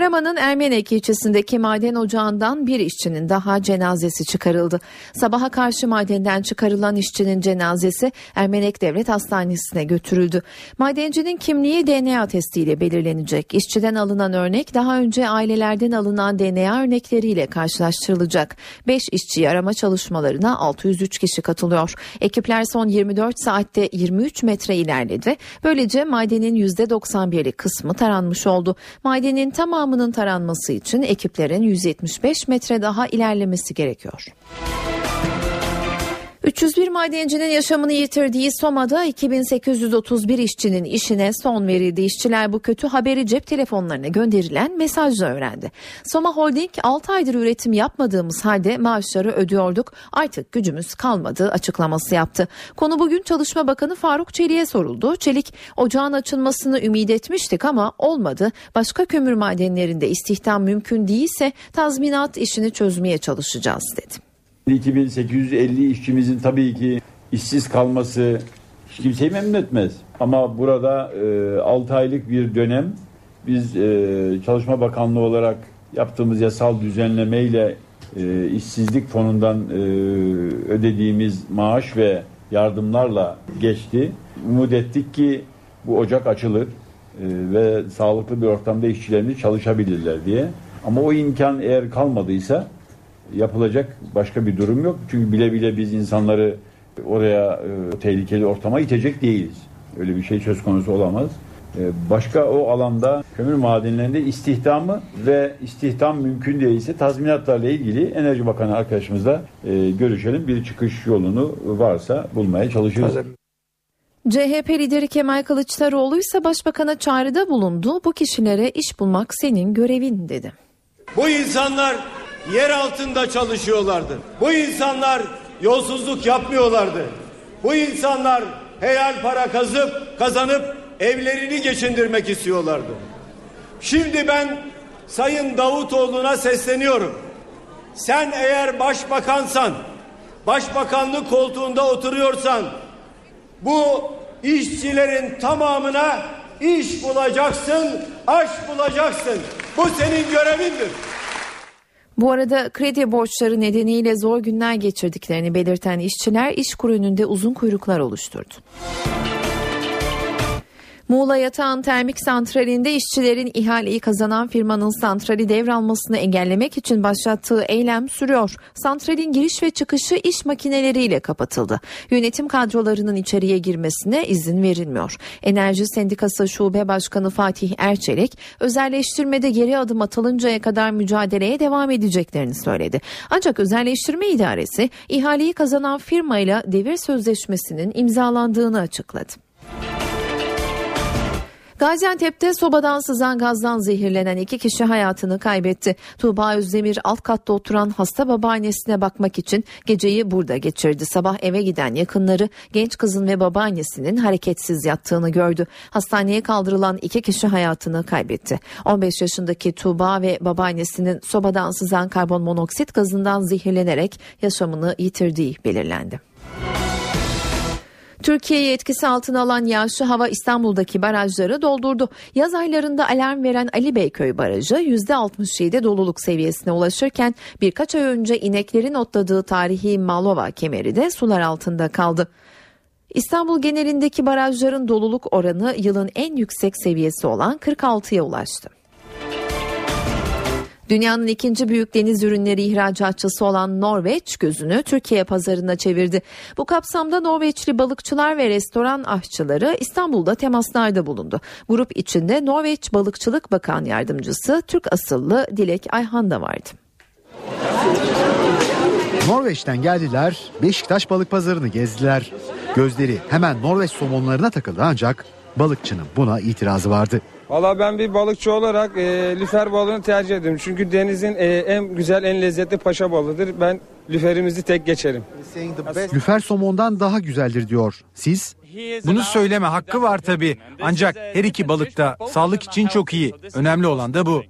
Karaman'ın Ermenek ilçesindeki maden ocağından bir işçinin daha cenazesi çıkarıldı. Sabaha karşı madenden çıkarılan işçinin cenazesi Ermenek Devlet Hastanesi'ne götürüldü. Madencinin kimliği DNA testiyle belirlenecek. İşçiden alınan örnek daha önce ailelerden alınan DNA örnekleriyle karşılaştırılacak. 5 işçiyi arama çalışmalarına 603 kişi katılıyor. Ekipler son 24 saatte 23 metre ilerledi. Böylece madenin %91'lik kısmı taranmış oldu. Madenin tamamı tamamının taranması için ekiplerin 175 metre daha ilerlemesi gerekiyor. 301 madencinin yaşamını yitirdiği Soma'da 2831 işçinin işine son verildi. İşçiler bu kötü haberi cep telefonlarına gönderilen mesajla öğrendi. Soma Holding 6 aydır üretim yapmadığımız halde maaşları ödüyorduk. Artık gücümüz kalmadı açıklaması yaptı. Konu bugün Çalışma Bakanı Faruk Çelik'e soruldu. Çelik ocağın açılmasını ümit etmiştik ama olmadı. Başka kömür madenlerinde istihdam mümkün değilse tazminat işini çözmeye çalışacağız dedi. 2850 işçimizin tabii ki işsiz kalması hiç kimseyi memnun etmez. Ama burada e, 6 aylık bir dönem biz e, Çalışma Bakanlığı olarak yaptığımız yasal düzenlemeyle e, işsizlik fonundan e, ödediğimiz maaş ve yardımlarla geçti. Umut ettik ki bu ocak açılır e, ve sağlıklı bir ortamda işçilerimiz çalışabilirler diye. Ama o imkan eğer kalmadıysa yapılacak başka bir durum yok. Çünkü bile bile biz insanları oraya e, tehlikeli ortama itecek değiliz. Öyle bir şey söz konusu olamaz. E, başka o alanda kömür madenlerinde istihdamı ve istihdam mümkün değilse tazminatlarla ilgili Enerji Bakanı arkadaşımızla e, görüşelim. Bir çıkış yolunu varsa bulmaya çalışırız. CHP lideri Kemal Kılıçdaroğlu ise başbakana çağrıda bulundu. Bu kişilere iş bulmak senin görevin dedi. Bu insanlar yer altında çalışıyorlardı. Bu insanlar yolsuzluk yapmıyorlardı. Bu insanlar helal para kazıp kazanıp evlerini geçindirmek istiyorlardı. Şimdi ben Sayın Davutoğlu'na sesleniyorum. Sen eğer başbakansan, başbakanlık koltuğunda oturuyorsan bu işçilerin tamamına iş bulacaksın, aş bulacaksın. Bu senin görevindir. Bu arada kredi borçları nedeniyle zor günler geçirdiklerini belirten işçiler iş önünde uzun kuyruklar oluşturdu. Muğla Yatağan Termik Santrali'nde işçilerin ihaleyi kazanan firmanın santrali devralmasını engellemek için başlattığı eylem sürüyor. Santralin giriş ve çıkışı iş makineleriyle kapatıldı. Yönetim kadrolarının içeriye girmesine izin verilmiyor. Enerji Sendikası Şube Başkanı Fatih Erçelik, özelleştirmede geri adım atılıncaya kadar mücadeleye devam edeceklerini söyledi. Ancak özelleştirme idaresi ihaleyi kazanan firmayla devir sözleşmesinin imzalandığını açıkladı. Gaziantep'te sobadan sızan gazdan zehirlenen iki kişi hayatını kaybetti. Tuğba Özdemir alt katta oturan hasta babaannesine bakmak için geceyi burada geçirdi. Sabah eve giden yakınları genç kızın ve babaannesinin hareketsiz yattığını gördü. Hastaneye kaldırılan iki kişi hayatını kaybetti. 15 yaşındaki Tuğba ve babaannesinin sobadan sızan karbon monoksit gazından zehirlenerek yaşamını yitirdiği belirlendi. Türkiye'yi etkisi altına alan yağışlı hava İstanbul'daki barajları doldurdu. Yaz aylarında alarm veren Ali Beyköy Barajı %67 doluluk seviyesine ulaşırken birkaç ay önce ineklerin otladığı tarihi Malova kemeri de sular altında kaldı. İstanbul genelindeki barajların doluluk oranı yılın en yüksek seviyesi olan 46'ya ulaştı. Dünyanın ikinci büyük deniz ürünleri ihracatçısı olan Norveç gözünü Türkiye pazarına çevirdi. Bu kapsamda Norveçli balıkçılar ve restoran aşçıları İstanbul'da temaslarda bulundu. Grup içinde Norveç Balıkçılık Bakan Yardımcısı Türk asıllı Dilek Ayhan da vardı. Norveç'ten geldiler, Beşiktaş balık pazarını gezdiler. Gözleri hemen Norveç somonlarına takıldı ancak balıkçının buna itirazı vardı. Valla ben bir balıkçı olarak e, lüfer balığını tercih ediyorum. Çünkü denizin e, en güzel, en lezzetli paşa balığıdır. Ben lüferimizi tek geçerim. Lüfer somondan daha güzeldir diyor. Siz? Bunu söyleme hakkı var tabii. Ancak her iki balık da sağlık için çok iyi. Önemli olan da bu.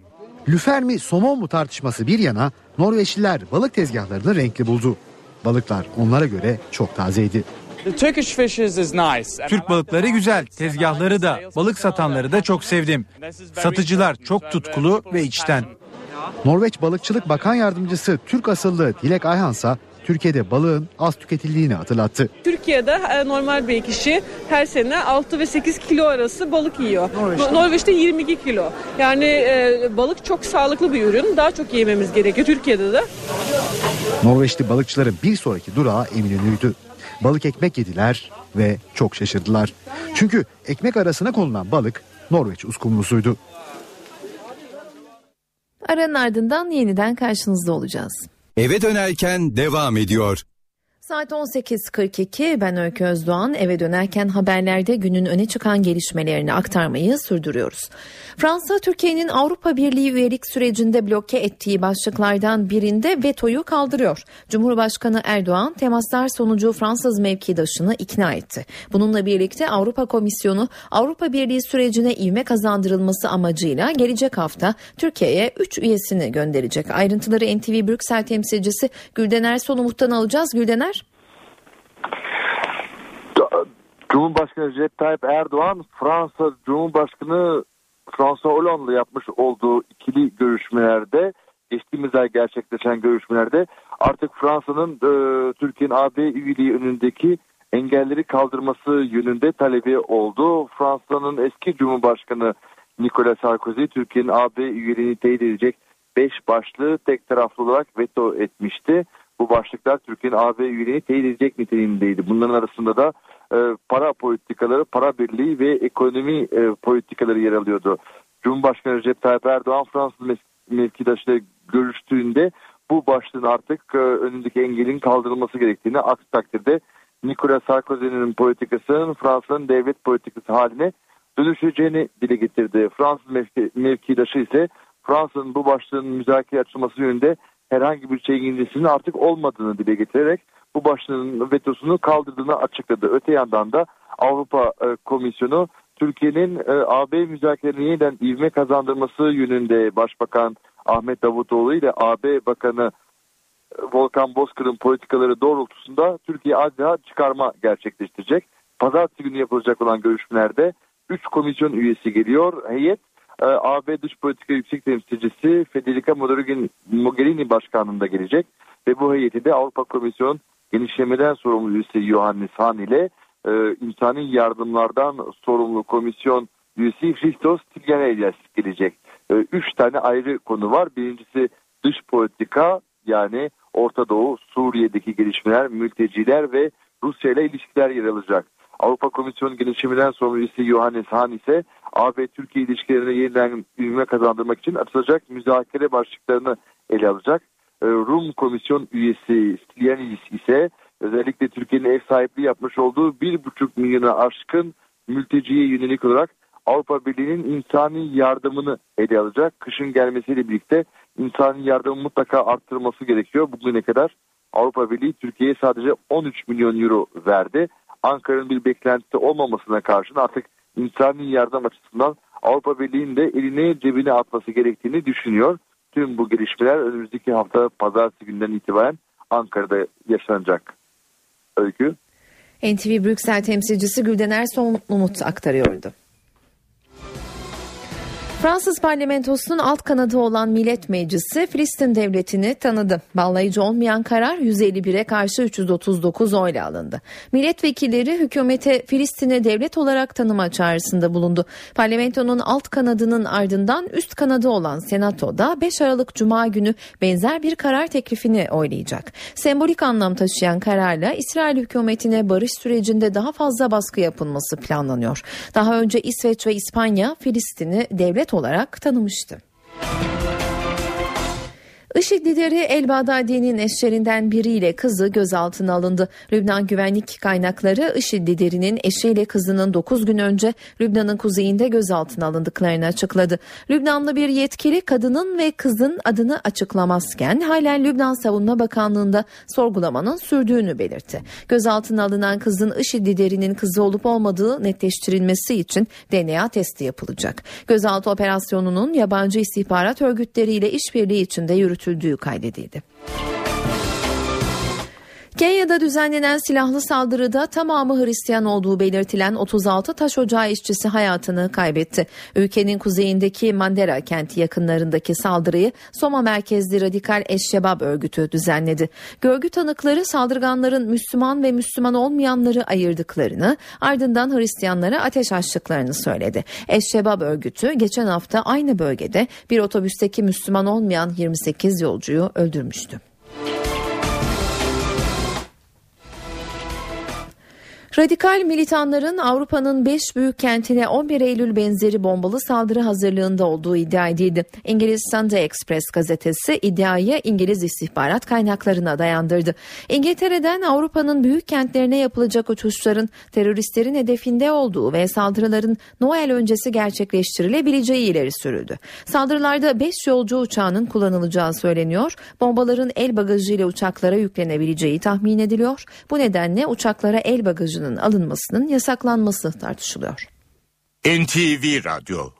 Lüfer mi somon mu tartışması bir yana Norveçliler balık tezgahlarını renkli buldu. Balıklar onlara göre çok tazeydi. Türk balıkları güzel, tezgahları da, balık satanları da çok sevdim. Satıcılar çok tutkulu ve içten. Norveç Balıkçılık Bakan Yardımcısı Türk asıllı Dilek Ayhansa Türkiye'de balığın az tüketildiğini hatırlattı. Türkiye'de e, normal bir kişi her sene 6 ve 8 kilo arası balık yiyor. Norveç'te, Norveç'te 22 kilo. Yani e, balık çok sağlıklı bir ürün. Daha çok yememiz gerekiyor Türkiye'de de. Norveçli balıkçıların bir sonraki durağı Eminönü'ydü. Balık ekmek yediler ve çok şaşırdılar. Çünkü ekmek arasına konulan balık Norveç uskumrusuydu. Aranın ardından yeniden karşınızda olacağız. Eve dönerken devam ediyor. Saat 18.42 ben Öykü Özdoğan eve dönerken haberlerde günün öne çıkan gelişmelerini aktarmayı sürdürüyoruz. Fransa Türkiye'nin Avrupa Birliği üyelik sürecinde bloke ettiği başlıklardan birinde vetoyu kaldırıyor. Cumhurbaşkanı Erdoğan temaslar sonucu Fransız mevkidaşını ikna etti. Bununla birlikte Avrupa Komisyonu Avrupa Birliği sürecine ivme kazandırılması amacıyla gelecek hafta Türkiye'ye 3 üyesini gönderecek. Ayrıntıları NTV Brüksel temsilcisi Güldener Solumut'tan alacağız. Güldener. Cumhurbaşkanı Recep Tayyip Erdoğan Fransa Cumhurbaşkanı François Hollande'la yapmış olduğu ikili görüşmelerde geçtiğimiz ay gerçekleşen görüşmelerde artık Fransa'nın e, Türkiye'nin AB üyeliği önündeki engelleri kaldırması yönünde talebi oldu. Fransa'nın eski Cumhurbaşkanı Nicolas Sarkozy Türkiye'nin AB üyeliğini teyit edecek 5 başlığı tek taraflı olarak veto etmişti. Bu başlıklar Türkiye'nin AB üyeliğini teyit edecek niteliğindeydi. Bunların arasında da e, para politikaları, para birliği ve ekonomi e, politikaları yer alıyordu. Cumhurbaşkanı Recep Tayyip Erdoğan Fransız mevkidaşıyla görüştüğünde bu başlığın artık e, önündeki engelin kaldırılması gerektiğini aksi takdirde Nicolas Sarkozy'nin politikasının Fransa'nın devlet politikası haline dönüşeceğini dile getirdi. Fransız mevki, mevkidaşı ise Fransa'nın bu başlığın müzakere açılması yönünde herhangi bir çekincesinin artık olmadığını dile getirerek bu başlığın vetosunu kaldırdığını açıkladı. Öte yandan da Avrupa e, Komisyonu Türkiye'nin e, AB müzakerelerini yeniden ivme kazandırması yönünde Başbakan Ahmet Davutoğlu ile AB Bakanı e, Volkan Bozkır'ın politikaları doğrultusunda Türkiye adeta çıkarma gerçekleştirecek. Pazartesi günü yapılacak olan görüşmelerde 3 komisyon üyesi geliyor. Heyet e, AB Dış Politika Yüksek Temsilcisi Federica Mogherini başkanlığında gelecek ve bu heyeti de Avrupa Komisyon genişlemeden sorumlu üyesi Johannes Hahn ile e, insani yardımlardan sorumlu komisyon üyesi Christos Stylianides gelecek. E, üç tane ayrı konu var. Birincisi dış politika yani Orta Doğu, Suriye'deki gelişmeler, mülteciler ve Rusya ile ilişkiler yer alacak. Avrupa Komisyonu gelişiminden sorumlu üyesi Johannes Hahn ise AB-Türkiye ilişkilerine yeniden ivme kazandırmak için atılacak müzakere başlıklarını ele alacak. E, Rum Komisyon üyesi Stylianides ise özellikle Türkiye'nin ev sahipliği yapmış olduğu bir buçuk milyona aşkın mülteciye yönelik olarak Avrupa Birliği'nin insani yardımını ele alacak. Kışın gelmesiyle birlikte insani yardımı mutlaka arttırılması gerekiyor. Bugüne kadar Avrupa Birliği Türkiye'ye sadece 13 milyon euro verdi. Ankara'nın bir beklentisi olmamasına karşın artık insani yardım açısından Avrupa Birliği'nin de eline cebine atması gerektiğini düşünüyor. Tüm bu gelişmeler önümüzdeki hafta pazartesi günden itibaren Ankara'da yaşanacak. Öykü. NTV Brüksel temsilcisi Güldener Son Umut aktarıyordu. Fransız parlamentosunun alt kanadı olan Millet Meclisi Filistin devletini tanıdı. Bağlayıcı olmayan karar 151'e karşı 339 oyla alındı. Milletvekilleri hükümete Filistin'i devlet olarak tanıma çağrısında bulundu. Parlamentonun alt kanadının ardından üst kanadı olan Senato'da 5 Aralık Cuma günü benzer bir karar teklifini oylayacak. Sembolik anlam taşıyan kararla İsrail hükümetine barış sürecinde daha fazla baskı yapılması planlanıyor. Daha önce İsveç ve İspanya Filistin'i devlet olarak tanımıştı. IŞİD lideri El Bağdadi'nin eşlerinden biriyle kızı gözaltına alındı. Lübnan güvenlik kaynakları IŞİD liderinin eşiyle kızının 9 gün önce Lübnan'ın kuzeyinde gözaltına alındıklarını açıkladı. Lübnanlı bir yetkili kadının ve kızın adını açıklamazken halen Lübnan Savunma Bakanlığı'nda sorgulamanın sürdüğünü belirtti. Gözaltına alınan kızın IŞİD liderinin kızı olup olmadığı netleştirilmesi için DNA testi yapılacak. Gözaltı operasyonunun yabancı istihbarat örgütleriyle işbirliği içinde yürütülmesi yürütüldüğü kaydedildi. Kenya'da düzenlenen silahlı saldırıda tamamı Hristiyan olduğu belirtilen 36 taş ocağı işçisi hayatını kaybetti. Ülkenin kuzeyindeki Mandera kenti yakınlarındaki saldırıyı Soma merkezli radikal Eşşebab örgütü düzenledi. Görgü tanıkları saldırganların Müslüman ve Müslüman olmayanları ayırdıklarını ardından Hristiyanlara ateş açtıklarını söyledi. Eşşebab örgütü geçen hafta aynı bölgede bir otobüsteki Müslüman olmayan 28 yolcuyu öldürmüştü. Radikal militanların Avrupa'nın 5 büyük kentine 11 Eylül benzeri bombalı saldırı hazırlığında olduğu iddia edildi. İngiliz Sunday Express gazetesi iddiayı İngiliz istihbarat kaynaklarına dayandırdı. İngiltere'den Avrupa'nın büyük kentlerine yapılacak uçuşların teröristlerin hedefinde olduğu ve saldırıların Noel öncesi gerçekleştirilebileceği ileri sürüldü. Saldırılarda 5 yolcu uçağının kullanılacağı söyleniyor. Bombaların el bagajıyla uçaklara yüklenebileceği tahmin ediliyor. Bu nedenle uçaklara el bagajı ilacının alınmasının yasaklanması tartışılıyor. NTV Radyo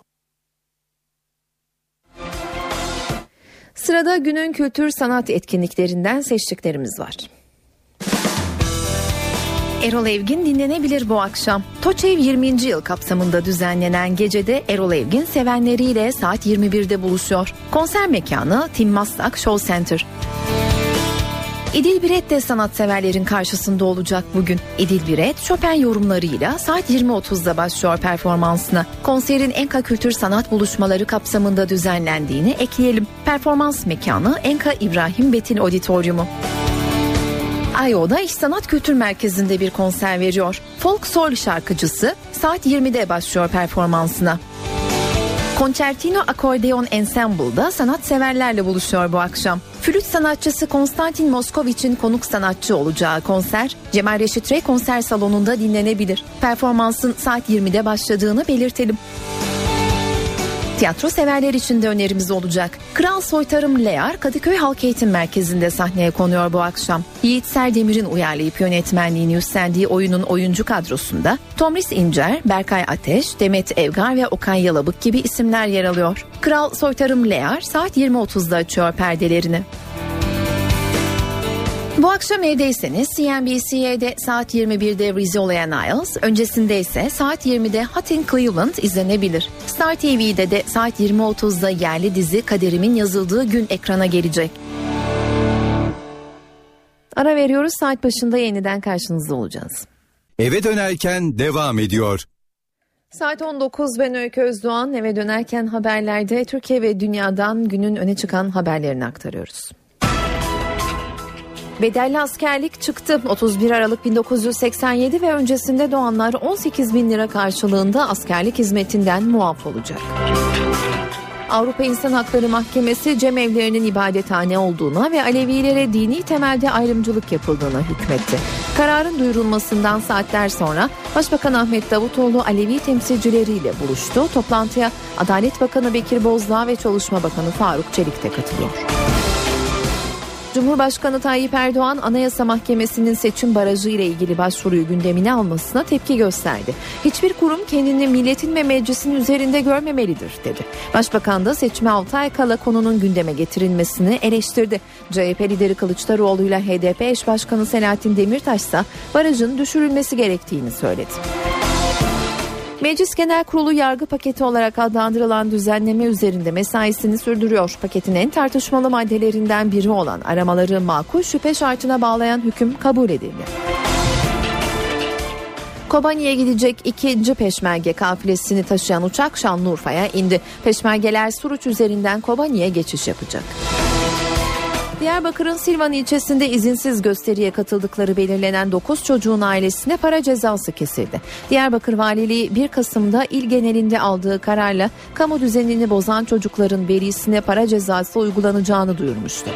Sırada günün kültür sanat etkinliklerinden seçtiklerimiz var. Erol Evgin dinlenebilir bu akşam. Toçev 20. yıl kapsamında düzenlenen gecede Erol Evgin sevenleriyle saat 21'de buluşuyor. Konser mekanı Tim Maslak Show Center. İdil Biret de sanatseverlerin karşısında olacak bugün. İdil Biret Chopin yorumlarıyla saat 20.30'da başlıyor performansına. Konserin Enka Kültür Sanat Buluşmaları kapsamında düzenlendiğini ekleyelim. Performans mekanı Enka İbrahim Betin Auditoriumu. Ayo'da İş Sanat Kültür Merkezi'nde bir konser veriyor. Folk Soul şarkıcısı saat 20'de başlıyor performansına. Concertino Akordeon Ensemble'da sanatseverlerle buluşuyor bu akşam. Flüt sanatçısı Konstantin Moskoviç'in konuk sanatçı olacağı konser Cemal Reşit Rey konser salonunda dinlenebilir. Performansın saat 20'de başladığını belirtelim. Tiyatro severler için de önerimiz olacak. Kral Soytarım Lear Kadıköy Halk Eğitim Merkezi'nde sahneye konuyor bu akşam. Yiğit Serdemir'in uyarlayıp yönetmenliğini üstlendiği oyunun oyuncu kadrosunda Tomris İncer, Berkay Ateş, Demet Evgar ve Okan Yalabık gibi isimler yer alıyor. Kral Soytarım Lear saat 20.30'da açıyor perdelerini. Bu akşam evdeyseniz CNBC'de saat 21'de Rizzoli and Isles, öncesinde ise saat 20'de Hot in Cleveland izlenebilir. Star TV'de de saat 20.30'da yerli dizi Kaderimin yazıldığı gün ekrana gelecek. Ara veriyoruz saat başında yeniden karşınızda olacağız. Eve dönerken devam ediyor. Saat 19 ben Öykü Özdoğan eve dönerken haberlerde Türkiye ve dünyadan günün öne çıkan haberlerini aktarıyoruz. Bedelli askerlik çıktı. 31 Aralık 1987 ve öncesinde doğanlar 18 bin lira karşılığında askerlik hizmetinden muaf olacak. Avrupa İnsan Hakları Mahkemesi cemevlerinin ibadethane olduğuna ve Alevilere dini temelde ayrımcılık yapıldığına hükmetti. Kararın duyurulmasından saatler sonra Başbakan Ahmet Davutoğlu Alevi temsilcileriyle buluştu. Toplantıya Adalet Bakanı Bekir Bozdağ ve Çalışma Bakanı Faruk Çelik de katılıyor. Cumhurbaşkanı Tayyip Erdoğan Anayasa Mahkemesi'nin seçim barajı ile ilgili başvuruyu gündemine almasına tepki gösterdi. Hiçbir kurum kendini milletin ve meclisin üzerinde görmemelidir dedi. Başbakan da seçime 6 ay kala konunun gündeme getirilmesini eleştirdi. CHP lideri Kılıçdaroğlu ile HDP eş başkanı Selahattin Demirtaş ise barajın düşürülmesi gerektiğini söyledi. Meclis Genel Kurulu yargı paketi olarak adlandırılan düzenleme üzerinde mesaisini sürdürüyor. Paketin en tartışmalı maddelerinden biri olan aramaları makul şüphe şartına bağlayan hüküm kabul edildi. Kobani'ye gidecek ikinci peşmerge kafilesini taşıyan uçak Şanlıurfa'ya indi. Peşmergeler Suruç üzerinden Kobani'ye geçiş yapacak. Diyarbakır'ın Silvan ilçesinde izinsiz gösteriye katıldıkları belirlenen 9 çocuğun ailesine para cezası kesildi. Diyarbakır Valiliği 1 Kasım'da il genelinde aldığı kararla kamu düzenini bozan çocukların velisine para cezası uygulanacağını duyurmuştu.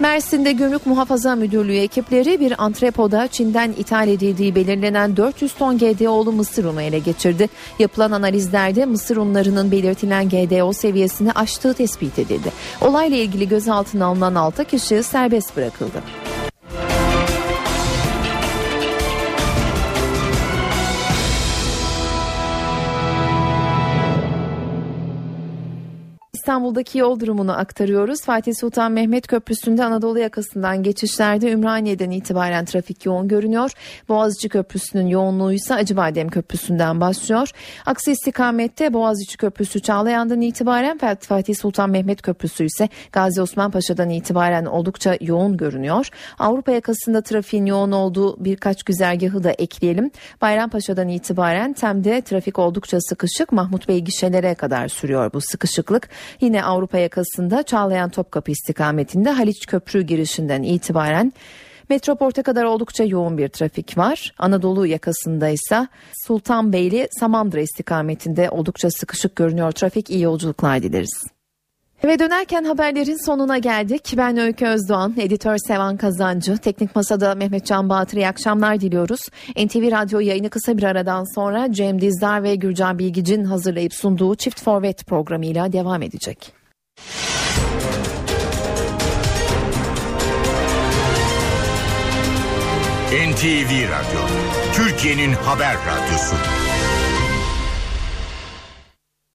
Mersin'de Gümrük Muhafaza Müdürlüğü ekipleri bir antrepoda Çin'den ithal edildiği belirlenen 400 ton GDO'lu mısır unu ele geçirdi. Yapılan analizlerde mısır unlarının belirtilen GDO seviyesini aştığı tespit edildi. Olayla ilgili gözaltına alınan 6 kişi serbest bırakıldı. İstanbul'daki yol durumunu aktarıyoruz. Fatih Sultan Mehmet Köprüsü'nde Anadolu yakasından geçişlerde Ümraniye'den itibaren trafik yoğun görünüyor. Boğaziçi Köprüsü'nün yoğunluğu ise Acıbadem Köprüsü'nden başlıyor. Aksi istikamette Boğaziçi Köprüsü Çağlayan'dan itibaren Fatih Sultan Mehmet Köprüsü ise Gazi Osman Paşa'dan itibaren oldukça yoğun görünüyor. Avrupa yakasında trafiğin yoğun olduğu birkaç güzergahı da ekleyelim. Bayrampaşa'dan itibaren Tem'de trafik oldukça sıkışık. Mahmut Bey gişelere kadar sürüyor bu sıkışıklık. Yine Avrupa yakasında Çağlayan Topkapı istikametinde Haliç Köprü girişinden itibaren Metroport'a kadar oldukça yoğun bir trafik var. Anadolu yakasında ise Sultanbeyli Samandıra istikametinde oldukça sıkışık görünüyor. Trafik iyi yolculuklar dileriz. Ve dönerken haberlerin sonuna geldik. Ben Öykü Özdoğan, editör Sevan Kazancı, teknik masada Mehmet Can Bahtır iyi akşamlar diliyoruz. NTV Radyo yayını kısa bir aradan sonra Cem Dizdar ve Gürcan Bilgic'in hazırlayıp sunduğu Çift Forvet programıyla devam edecek. NTV Radyo, Türkiye'nin haber radyosu.